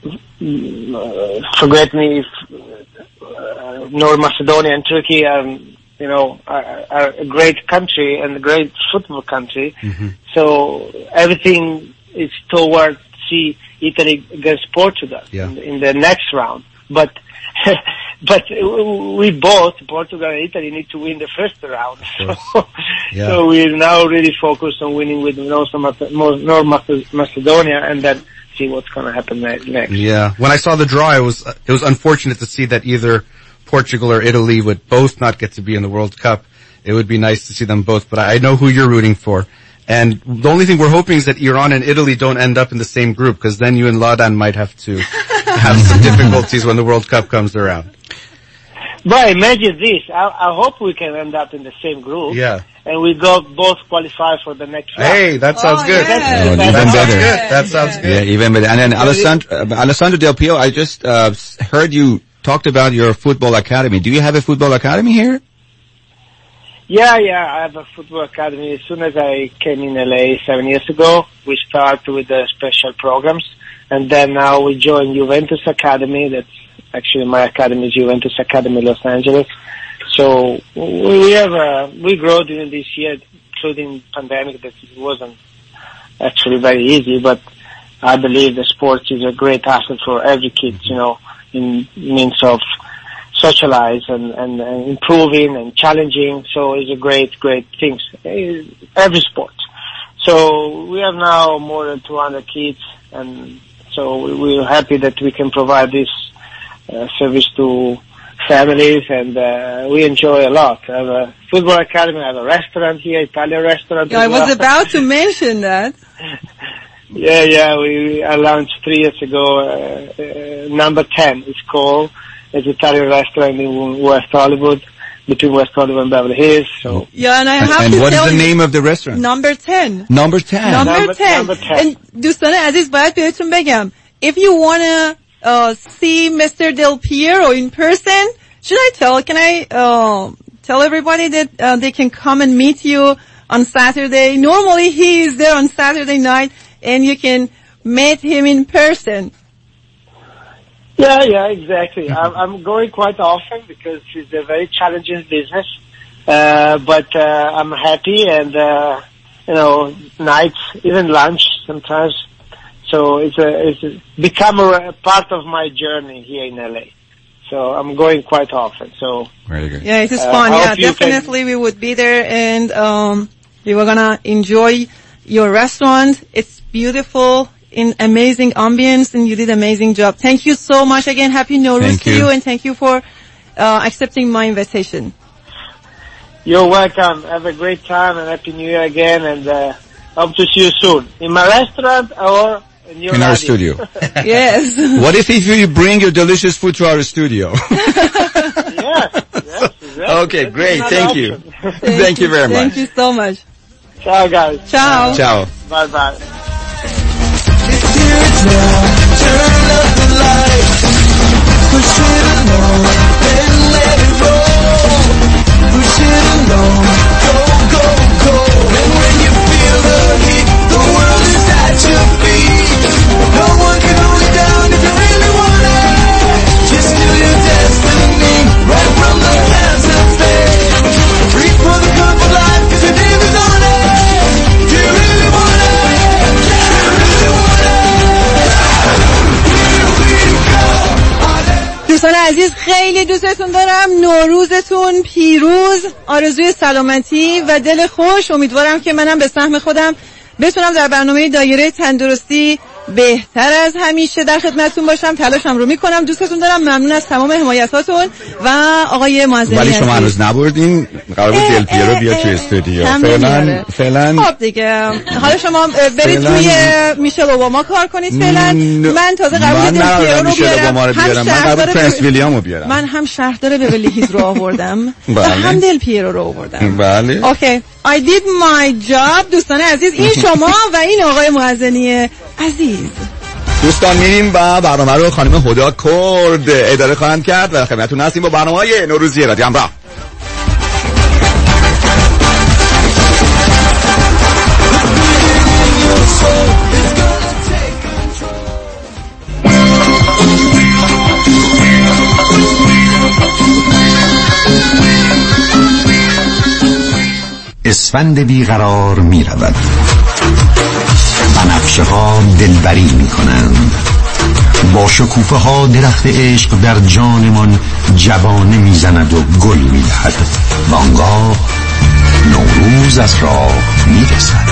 mm, uh, forget me if uh, Uh, North Macedonia and Turkey are you know are, are a great country and a great football country. Mm-hmm. So everything is toward see Italy against Portugal Yeah. in, in the next round. But but we both Portugal and Italy need to win the first round. So, Yeah. so we're now really focused on winning with North, Mace- North Mace- Macedonia and then see what's going to happen next. Yeah. When I saw the draw, it was it was unfortunate to see that either Portugal or Italy would both not get to be in the World Cup. It would be nice to see them both, but I know who you're rooting for. And the only thing we're hoping is that Iran and Italy don't end up in the same group, because then you and Ladan might have to have some difficulties when the World Cup comes around. But imagine this. I, I hope we can end up in the same group. Yeah. And we go both qualify for the next round. Hey, that sounds good. Oh, even That sounds better. good. That sounds good. Yeah, even better. And then Alessandro, uh, Alessandro Del Pio, I just uh, heard you talked about your football academy. Do you have a football academy here? Yeah, yeah, I have a football academy. As soon as I came in LA seven years ago, we started with the special programs. And then now we join Juventus Academy. That's actually my academy is Juventus Academy Los Angeles. So we have, uh, we grow during this year, including pandemic that it wasn't actually very easy, but I believe the sports is a great asset for every kid, you know, in means of socialize and, and, and improving and challenging. So it's a great, great things. eh, Every sport. So we have now more than 200 kids and so we- we're happy that we can provide this service to families and uh, we enjoy a lot. I have a football academy, I have a restaurant here, Italian restaurant. I as was well. about to mention that. Yeah, yeah, we I launched three years ago. Uh, uh, number ten is called. It's an Italian restaurant in West Hollywood, between West Hollywood and Beverly Hills. So Yeah, and I And, have and to what is tell the you, name of the restaurant? number 10. Number 10. Number Number- 10. number 10. And دوستان عزیز باید بهتون بگم if you wanna uh, see Mr. Del Piero in person should I tell can I uh, tell everybody that uh, they can come and meet you on Saturday normally he is there on Saturday night and you can meet him in person yeah, yeah, exactly. I'm, I'm going quite often because it's a very challenging business. Uh, but uh, I'm happy and uh, you know nights, even lunch sometimes. So it's a it's a, become a, a part of my journey here in LA. So I'm going quite often. So Very good. Yeah, it is Uh, fun. I Yeah, hope you can- definitely we would be there and um we were gonna enjoy your restaurant. It's beautiful in amazing ambience and you did amazing job. Thank you so much again. Happy Nowruz Thank to you. you and thank you for uh, accepting my invitation. You're welcome. Have a great time and happy New Year again. And uh, hope to see you soon in my restaurant or in In our studio. yes. What if, if you bring your delicious food to our studio? yes, yes, exactly. Okay, That's great. another Thank you. option. Thank you very much. Thank you so much. Ciao, guys. Ciao. Ciao. Bye, bye. عزیز خیلی دوستتون دارم. نوروزتون پیروز. آرزوی سلامتی و دل خوش. امیدوارم که منم به سهم خودم بتونم در برنامه دایره تندرستی بهتر از همیشه در خدمتتون باشم. تلاشم رو می‌کنم. دوستتون دارم. ممنون از تمام حمایتاتون و آقای معزنی ولی شما هنوز نبردین. قرار بود دل پیرو بیا توی استودیو. فعلا فعلا خب دیگه. حالا شما برید توی میشل اوباما کار کنید فعلا. من تازه قرار بود دل پیرو رو بیارم. من قرار بود پرنس رو بیارم. من هم شهردار بورلی هیلز رو آوردم. و بله. هم دل پیرو رو آوردم. بله. okay I did my job. دوستان عزیز این شما و این آقای معزنی عزیز. دوستان میریم و برنامه رو خانم هدا کرد اداره خواهند کرد و خدمتتون هستیم با برنامه های نوروزی رادیو همراه. اسفند بیقرار می رود بنفشه ها دلبری می کنند با شکوفه ها درخت عشق در جانمان جوانه می‌زند و گل می دهد و آنگاه نوروز از راه می رسد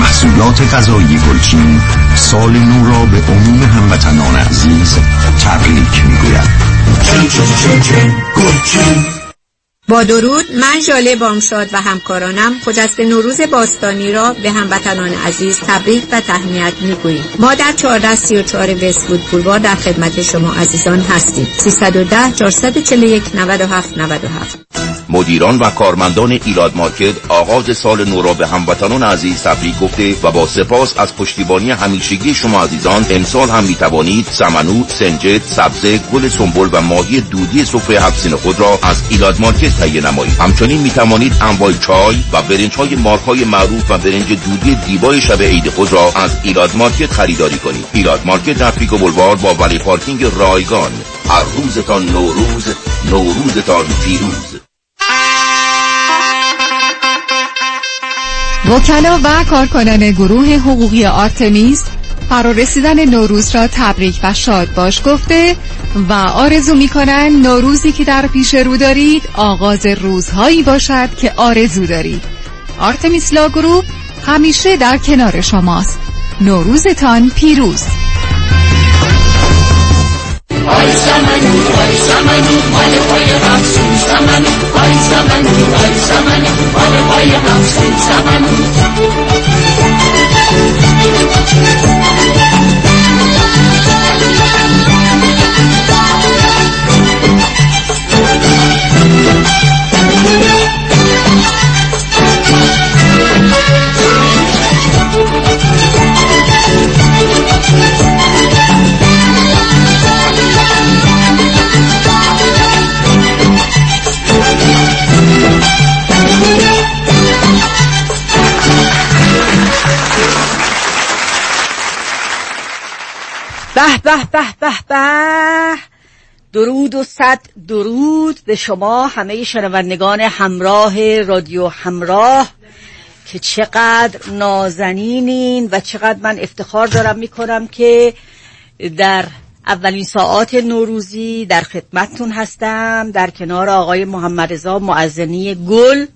محصولات غذایی گلچین سال نو را به عموم هموطنان عزیز تبریک می گوید با درود من ژاله بامشاد و همکارانم خجسته نوروز باستانی را به هموطنان عزیز تبریک و تهنیت می‌گوییم. ما در 1434 وستوود بولوار در خدمت شما عزیزان هستیم. 310 441 97 97 مدیران و کارمندان ایلاد مارکت آغاز سال نو را به هموطنان عزیز تبریک گفته و با سپاس از پشتیبانی همیشگی شما عزیزان امسال هم می توانید سمنو، سنجد، سبزه، گل سنبل و ماهی دودی سفره هفت خود را از ایلاد مارکت تهیه نمایید همچنین می توانید انواع چای و برنج های مارک های معروف و برنج دودی دیبای شب عید خود را از ایلاد مارکت خریداری کنید. ایلاد مارکت در پیکو بلوار با valet parking رایگان. هر روزتان نوروز نوروزتان پیروز. وکلا و کارکنان گروه حقوقی آرتمیس فرارسیدن نوروز را تبریک و شاد باش گفته و آرزو می‌کنن نوروزی که در پیش رو دارید آغاز روزهایی باشد که آرزو دارید. آرتمیس Law Group همیشه در کنار شماست. نوروزتان پیروز. به به به به. درود و صد درود به شما همه شنوندگان همراه رادیو همراه که چقدر نازنینین و چقدر من افتخار دارم می‌کنم که در اولین ساعات نوروزی در خدمتتون هستم. در کنار آقای محمد رضا معزنی گل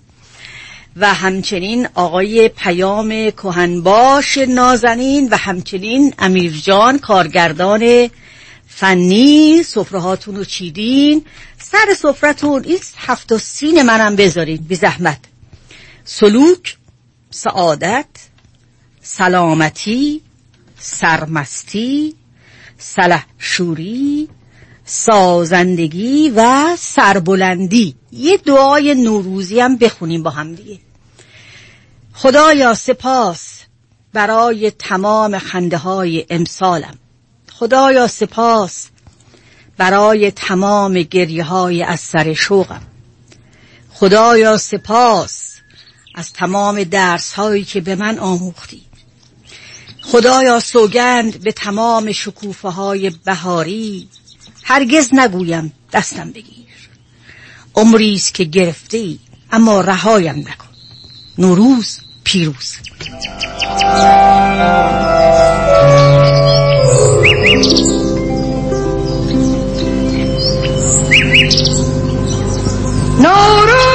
و همچنین آقای پیام کهنباش نازنین و همچنین امیرجان کارگردان فنی سفرهاتون رو چیدین؟ سر سفرتون این هفت و سین منم بذارین بی زحمت. سلوک سعادت سلامتی سرمستی سلحشوری سازندگی و سربلندی. یه دعای نوروزی هم بخونیم با هم دیگه. خدایا سپاس برای تمام خنده های امسالم. خدایا سپاس برای تمام گریه های از سر شوقم. خدایا سپاس از تمام درس هایی که به من آموختی. خدایا سوگند به تمام شکوفه های بهاری. هرگز نگویم دستم بگیر. عمری است که گرفته ای اما رهایم نکن. نوروز پیروز. نوروز!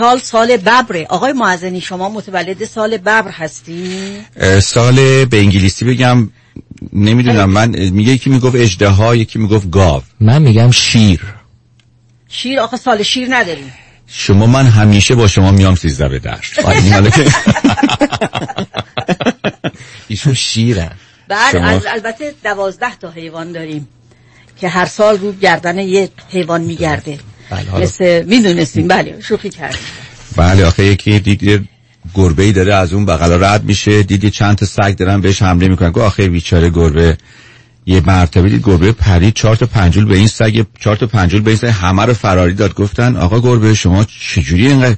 امسال سال ببره. آقای معزنی شما متولد سال ببر هستی؟ سال به انگلیسی بگم نمی‌دونم من میگه یکی می‌گفت اجده یکی می‌گفت گاو. من میگم شیر. شیر؟ آخه سال شیر نداریم. شما من همیشه با شما میام سیزده به در حالا که- ایشون شیرن. بعد شما- از البته دوازده تا حیوان داریم که هر سال رو گردن یه حیوان میگرده. بله، مثل می‌دونستیم. بله شوخی کردیم. بله آخه یکی دید یه گربه ای داره از اون بغل رد میشه دیدی چند تا سگ دارن بهش حمله می‌کنن. گفت آخه بیچاره گربه. یه مرتبه دید گربه پرید چهار تا پنجول به این سگ چهار تا پنجول به این سگ همه رو فراری داد. گفتن آقا گربه شما چجوری اینقدر؟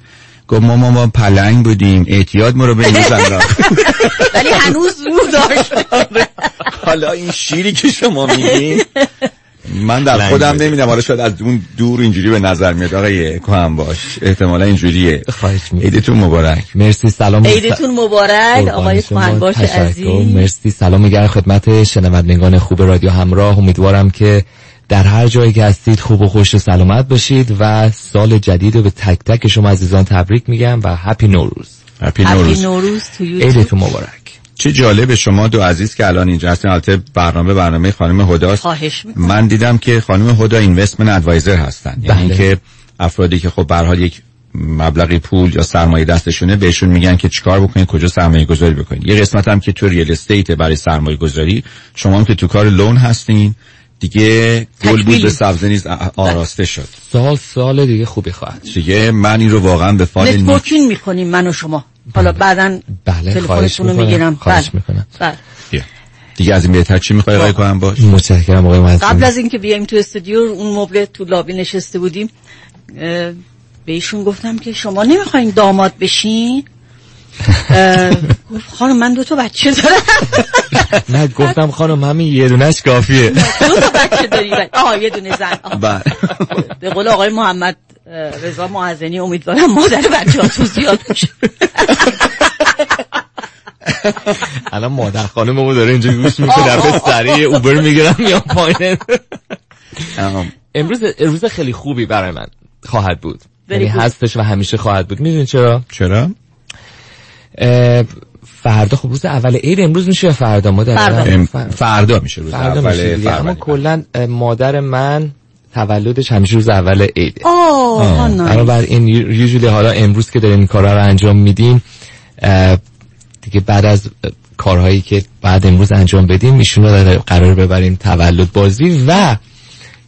گفت ما ما ما پلنگ بودیم اعتیاد ما رو به این زن ولی هنوز رو داشت. حالا این شیری که شما میگین. من در خودم. نمیدم حالا شاید از اون دور اینجوری به نظر میاد. آقای کهم باش. احتمالا اینجوریه. خواهش عیدتون مبارک. مرسی. سلام. عیدتون مبارک. آقای کهنباش عزیز. مرسی. سلام. میگم خدمت شنوندگان خوب رادیو همراه. امیدوارم که در هر جایی که هستید خوب و خوش و سلامت باشید و سال جدید رو به تک تک شما عزیزان تبریک میگم و هپی نوروز هپی هپی نوروز تو یوتیوب عیدتون مبارک. چه جالب شما دو عزیز که الان اینجا هستین. البته برنامه برنامه خانم هداست خواهش می‌کنم. من دیدم که خانم هدا اینوستمنت ادوایزر هستن. یعنی بله. که افرادی که خب به هر حال یک مبلغی پول یا سرمایه دستشونه بهشون میگن که چیکار بکنید کجا سرمایه گذاری بکنید. یه قسمت هم که تو real estate برای سرمایه گذاری شما هم که تو کار loan هستین دیگه گل بود. به سبزه نیز آراسته شد. سال سال دیگه خوبی خواهد. دیگه من این رو واقعا به فال نیک networking می‌کنیم من و شما. حالا بعدا بله خواهش تلفنتون رو می‌کنم می‌گیرم. خواهش بله. می‌کنم. بله. دیگه از این بهتر چی می‌خوای آقای کنم باش؟ متشکرم آقای معززی قبل از اینکه بیایم تو استودیو اون مبل تو لابی نشسته بودیم اه، به ایشون گفتم که شما نمی‌خواین داماد بشین؟ گفت خانم من دو تا بچه دارم. نه گفتم خانم همین یه دونش کافیه. دو تا بچه داری. بله. آه یه دونه زن. بله. به قول آقای محمد رضا معزنی امیدوارم مادر بچه هاتون زیاد باشه. الان مادر خانممو داره اینجا گوش می‌کنه دفعه سریع اوبر می‌گیرم میام پایین. امروز روز خیلی خوبی برای من خواهد بود. یعنی. هستش و همیشه خواهد بود. می‌دونی چرا؟ چرا؟ فردا خب روز اول عید امروز میشه یا فردا ما فردا. فردا. میشه روز فردا اول میشه. دیگه. اما. کلا مادر من تولدش همیشه روز اول عیده. آه برای بر این یوزولی حالا امروز که داریم این کارها رو انجام میدیم دیگه بعد از کارهایی که بعد امروز انجام بدیم ایشون رو قرار ببریم تولد بازی و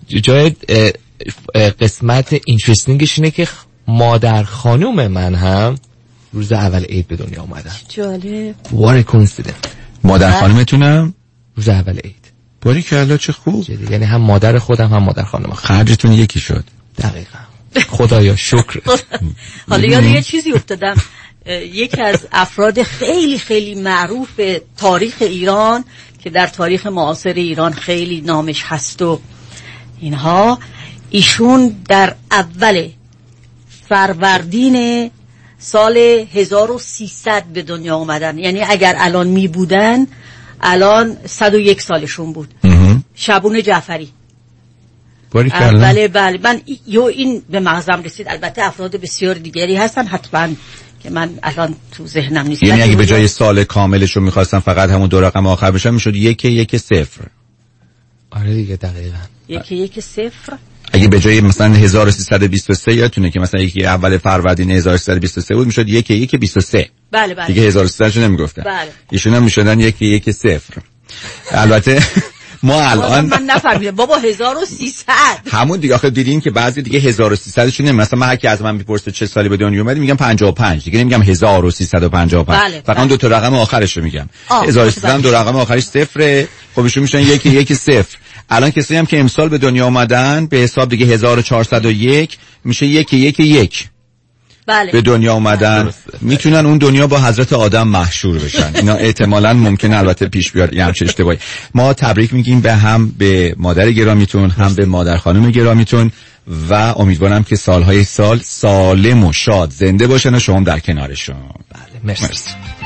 جای قسمت اینترستینگش اینه که مادر خانوم من هم روز اول عید به دنیا آمدن جالب. وار کنسیدن مادر خانمتونم روز اول عید. باری که الله چه خوب یعنی هم مادر خودم هم مادر خانم خرجتون یکی شد. دقیقا. خدایا شکر. حالا یاد یه چیزی افتادم. یکی از افراد خیلی خیلی معروف تاریخ ایران که در تاریخ معاصر ایران خیلی نامش هست و اینها ایشون در اول فروردین سال 1300 به دنیا آمدن. یعنی اگر الان می بودن الان 101 سالشون بود. شبون جعفری. بله بله. من یو این به مغزم رسید. البته افراد بسیار دیگری هستن حتما که من الان تو ذهنم نیست. یعنی اگه به جای سال کاملش رو می‌خواستن فقط همون دو رقم آخر بشن می‌شد یک یک صفر. آره دیگه دقیقا. یکی یک صفر. اگه به جای مثلا 1323 یادتونه که مثلا یکی اول فروردین 1323 بود می‌شد یک یک 23 بله بله. دیگه 1300 رو نمی‌گفتن. بله. ایشون هم می‌شدن یک یک صفر. البته ما الان من نفهمیدم. بابا 1300 همون دیگه. آخه دیدین که بعضی دیگه 1300 شون مثلا من هر کی از من می‌پرسه چه سالی به دنیا اومدی میگم 55 دیگه نمیگم 1355 بله، فقط بله. دو تا رقم آخرش رو میگم. آه، 1300 هم دو رقم آخرش صفره. خب ایشون میشن یکی یکی صفر. الان کسی هم که امسال به دنیا اومدن به حساب دیگه 1401 میشه یکی یکی یک. بله. به دنیا اومدن. می‌تونن اون دنیا با حضرت آدم محشور بشن. اینا احتمالا ممکن البته پیش بیاد یه همچین اشتباهی. ما تبریک میگیم به هم به مادر گرامیتون هم به مادر خانم گرامیتون و امیدوارم که سالهای سال سالم و شاد زنده باشن و شما در کنارشون. بله مرسی. اه،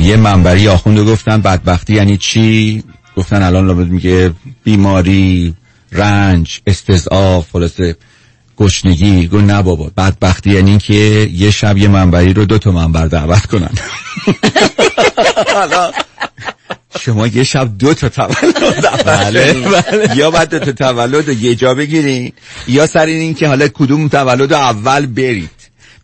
یه منبری آخونده گفتن بدبختی یعنی چی؟ گفتن الان لابد میگه بیماری رنج استضعاف خلاصه گشنگی. گو نه بابا بدبختی یعنی این که یه شب یه منبری رو دو تا منبر دعوت کنن. شما یه شب دو تا تولد بله، کنین. یا بعد دو تا تولد یه جا بگیرین یا سر این که حالا کدوم تولد اول برید.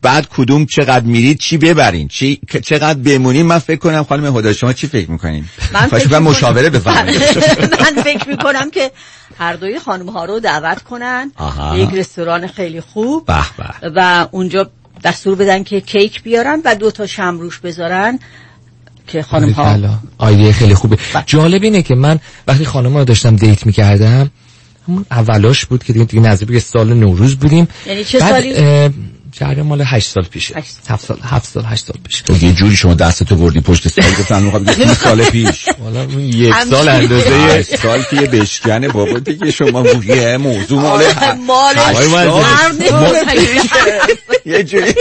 بعد کدوم چقدر میرید چی ببرین؟ چی چقدر بمونین من فکر کنم خانم هدا شما چی فکر می‌کنین؟ من خواهش فکر مشاوره بفرمایید. من فکر می‌کنم که هر دوی خانم ها رو دعوت کنن. یک رستوران خیلی خوب. به به. و اونجا دستور بدن که کیک بیارن و دو تا شمروش بذارن که خانم ها. آیدیه خیلی خوبه. جالب اینه که من وقتی خانم رو داشتم دیت می‌کردم همون اولاش بود که دیگه, دیگه نزدیک سال نوروز بودیم. یعنی چه سالی؟ جریان مال هشت سال پیشه. هفت سال هفت سال هشت سال پیش تو یه جوری شما دستتو بردی پشت سر گفتن می‌خوام 30 سال پیش. والا اون یک. سال اندازه سال که یه بشکنه بابا دیگه شما یه موضوع مال آره، مال. هر یه جوری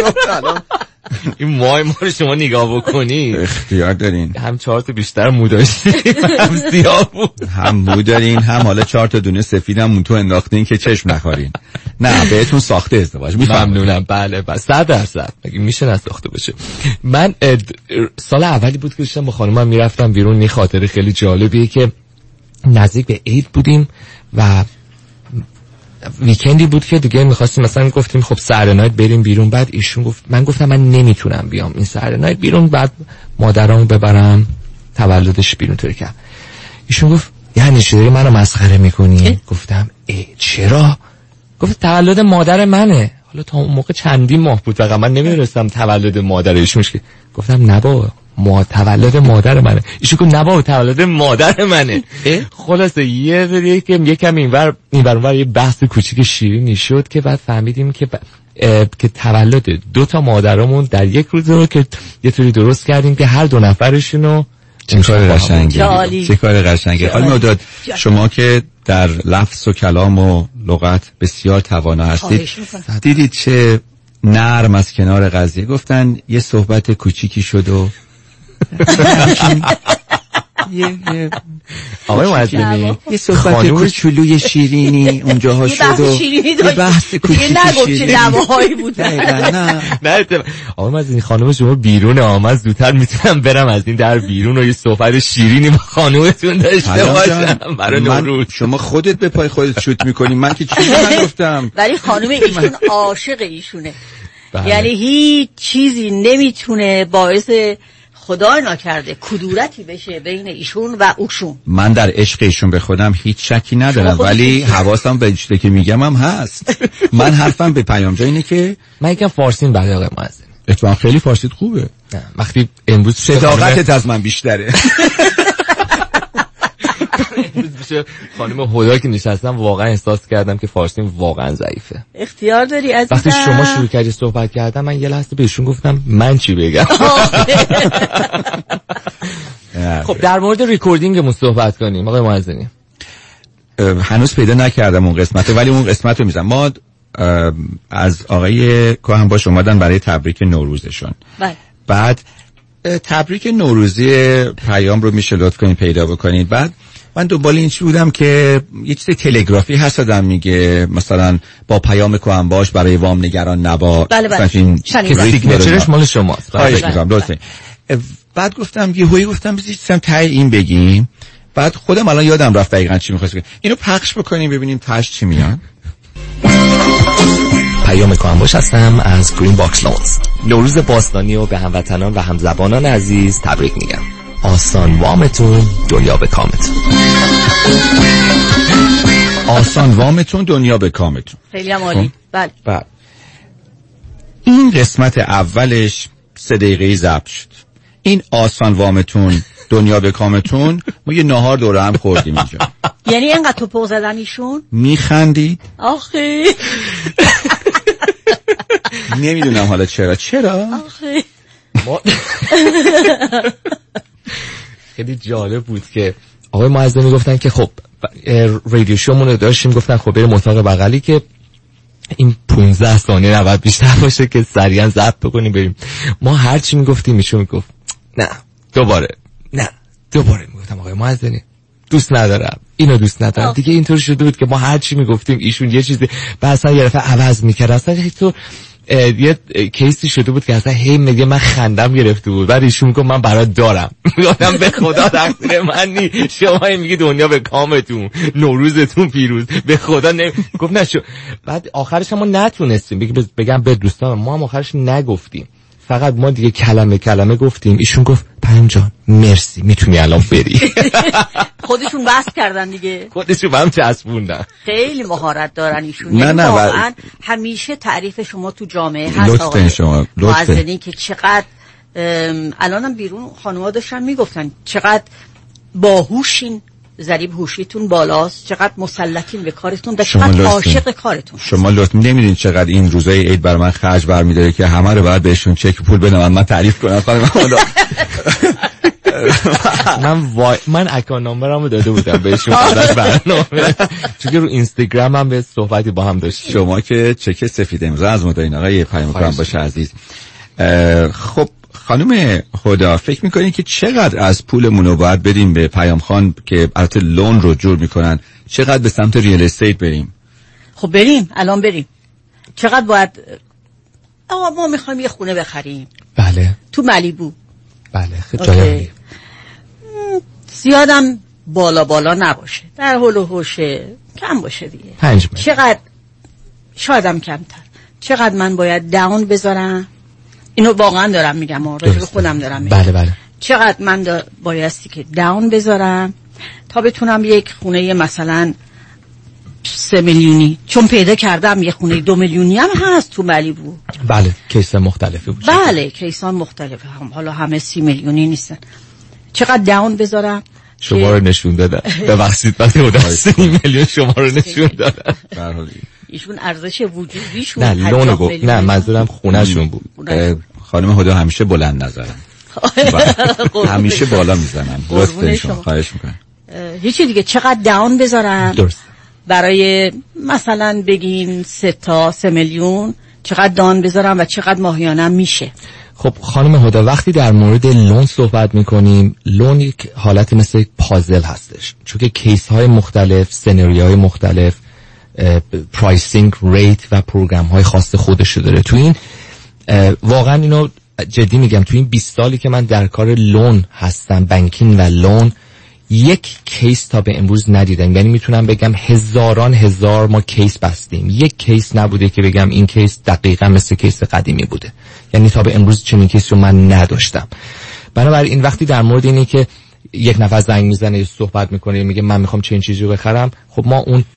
این ماه ما رو شما نگاه بکنی. اختیار دارین. هم چهار تا بیشتر مو هم سیاه بود. هم مو دارین هم حالا چهار تا دونه سفیدم اون تو انداختین که چشم نخورین. نه بهتون ساخته ازدواج ممنونم. بله بله. صد درصد. مگه میشه نساخته باشه؟ من سال اولی بود که داشتم با خانمم می‌رفتم بیرون. یه خاطره خیلی جالبیه که نزدیک به عید بودیم و ویکندی بود که دیگه می‌خواستیم مثلا گفتیم خب سر نایت بریم بیرون بعد ایشون گفت من گفتم من نمی‌تونم بیام این سر نایت بیرون بعد مادرامو ببرم تولدش بیرون طوری کرد. ایشون گفت یعنی چی داری منو مسخره می‌کنی؟ گفتم ای چرا؟ گفت تولد مادر منه. حالا تا اون موقع چندین ماه بود فقط من نمی‌دونستم تولد مادر ایشونش که. گفتم نه بابا. ما تولد مادر منه. ایشون گفت نه بابا تولد مادر منه. خلاصه یه ذریعه که یکم اینور اینور اونور یه بحث کوچیک شیرینی شد که بعد فهمیدیم که ب... که تولد دو تا مادرمون در یک روز رو که یه طوری درست کردیم که هر دو نفرشونو چه کار قشنگی؟ چه کار قشنگی؟ خانم شما که در لفظ و کلام و لغت بسیار توانا هستید. دیدید چه نرم از کنار قضیه گفتن یه صحبت کوچیکی شد و یه یه آقای معظمی یه صحبت کوچولوی شیرینی اونجاها شد و یه بحث دیگه نگفت چه شیرینی. دعواهایی بود. دقیقاً، نه. نه آقای مزینی خانم شما بیرون آمد. زودتر می‌تونم برم از این در بیرون و یه صحبت شیرینی با خانومتون داشته باشم. برای من- نوروز. شما خودت به پای خودت شوت می‌کنی. من که چیزی نگفتم ولی خانم ایشون عاشق ایشونه. بله. یعنی هیچ چیزی نمی‌تونه باعث خدا نکرده کدورتی بشه بین ایشون و اوشون. من در عشق ایشون به خودم هیچ شکی ندارم ولی حواسم به چیزی که میگم هم هست. من حرفم به پیامجا اینه که من یکم فارسیم بعد آقای معظمی اتفاقا خیلی فارسیت خوبه. وقتی امروز صداقتت از من بیشتره. امروز خانم هدا که نشستم واقعا احساس کردم که فارسیم واقعا ضعیفه. اختیار داری عزیزم؟ وقتی شما شروع کردی صحبت کردم من یه لحظه بهشون گفتم من چی بگم؟ خب در مورد ریکوردینگمون صحبت کنیم. آقای اه، هنوز پیدا نکردم اون قسمت ولی اون قسمت رو می‌زنم ما از آقای کوهن باش اومدن برای تبریک نوروزشون بله. بعد تبریک نوروزی پیام رو میشه لطف کنید پیدا بکنید. بعد من دنبال این چی بودم که یه چیز تلگرافی هست آدم میگه مثلا با پیام کوهن باش برای وام نگران نبا. بله، بله. سیگنچرش. مال شماست. بله. اه، بعد گفتم یه هوی گفتم بزیستم ته این بگیم. بعد خودم الان یادم رفت دقیقا چی می‌خواست اینو پخش بکنیم ببینیم تش چی میاد. پیام کامباش هستم از Green Box Loans نوروز باستانی و به هموطنان و همزبانان عزیز تبریک میگم. آسان وامتون دنیا به کامتون آسان وامتون دنیا به کامتون خیلی هم عالی. بله. بله. این قسمت اولش سه دقیقه ضبط شد. این آسان وامتون دنیا به کامتون ما یه نهار دوره هم خوردیم اینجا. یعنی اینقدر توپو زدن ایشون میخندی آخه. نمی‌دونم حالا چرا. چرا؟ آخه. خیلی جالب بود که آقای معظمی گفتن که خب رادیو شومون رو داشتیم گفتن خب بریم اتاق بغلی که این 15 ثانیه نباید بیشتر باشه که سریعا ضبط بکنیم بریم. ما هر چی می‌گفتیم ایشون می‌گفت نه دوباره. نه دوباره. می‌گفتم آقای معظمی دوست ندارم. اینو دوست ندارم. دیگه اینطور شده بود که ما هر چی می‌گفتیم ایشون یه چیزی بعد اصلا یه عوض می‌کرد. اصلا تو یه کیسی شده بود که اصلا هی میگه من خندم گرفته بود. بعد ایشون میگه من برات دارم. میگم به خدا تقصیر من نی شما میگی دنیا به کامتون نوروزتون پیروز. به خدا. گفت نشو بعد آخرش ما نتونستیم. بگم به دوستان ما هم آخرش نگفتیم. فقط ما دیگه کلمه کلمه گفتیم. ایشون گفت پنجان مرسی می‌تونی الان بری. خودشون بحث کردن دیگه. خودشون هم چسبوندن. خیلی مهارت دارن ایشون. نه، یعنی نه، واقعا همیشه تعریف شما تو جامعه هست آقای شما، که چقدر الانم بیرون خانوها داشتن می‌گفتن چقدر باهوشین ضریب هوشیتون بالاست چقدر مسلطین به کارتون و شما چقدر. عاشق کارتون شما لطف نمیدین چقدر این روزای عید بر من خرج برمیداره که همه رو باید بهشون چک پول بدم. من تعریف کنم. خانم خدا. من وای... من اکان نامبرمو داده بودم بهشون. بعد از برنامه. چون رو اینستاگرام هم به صحبتی با هم داشتیم. شما که چک سفید امضا از ما دارین آقای پیام کنم باشه عزیز. خب خانم خدا فکر می‌کنین که چقدر از پولمون رو باید بدیم به پیام خان که البته لون رو جور می‌کنن چقدر به سمت ریال استیت بریم؟ خب بریم الان بریم. چقدر باید آقا ما می‌خوایم یه خونه بخریم. بله. تو ملیبو. بله خیلی. جای. زیادم بالا بالا نباشه. در حول و حوشه کم باشه دیگه. پنج. چقدر شایدم کمتر. چقدر من باید داون بذارم؟ اینو واقعا دارم میگم آره، راجع به. خودم دارم میگم. بله بله. چقدر من دا بایستی که داون بذارم تا بتونم یک خونه مثلا سه میلیونی. چون پیدا کردم یه خونه دو میلیونی هم هست تو ملیبو. بله کیس مختلفی بود. بله کیسان مختلفه. هم حالا همه سی میلیونی نیستن. چقدر داون بذارم؟ شما رو نشون دادن. ببخشید بعد خدا سی میلیون شما رو نشون دادن. ایشون ارزش وجودیشون نه، 50 لونو گفت. میلیون. نه، منظورم خونه‌شون بود. خانم خدا همیشه بلند نظرم قربون همیشه. بالا می‌زنم قربون لطف شما شما. خواهش می‌کنم. هیچی دیگه. چقدر down بذارم درست. برای مثلا بگین سه تا سه میلیون چقدر down بذارم و چقدر ماهیانم میشه؟ خب خانم هدا وقتی در مورد loan صحبت می‌کنیم loan یک حالت مثل یک پازل هستش. چون که case های مختلف سناریو های مختلف pricing rate و program های خاص خودش داره. تو این واقعا اینو جدی میگم تو این 20 سالی که من در کار loan هستم banking و loan یک case تا به امروز ندیدم. یعنی می‌تونم بگم هزاران هزار ما case بستیم. یک case نبوده که بگم این case دقیقا مثل case قدیمی بوده. یعنی تا به امروز چنین case ی رو من نداشتم. بنابراین وقتی در مورد اینه که یک نفر زنگ می‌زنه صحبت می‌کنه میگه من می‌خوام چنین چیزی رو بخرم. خب ما اون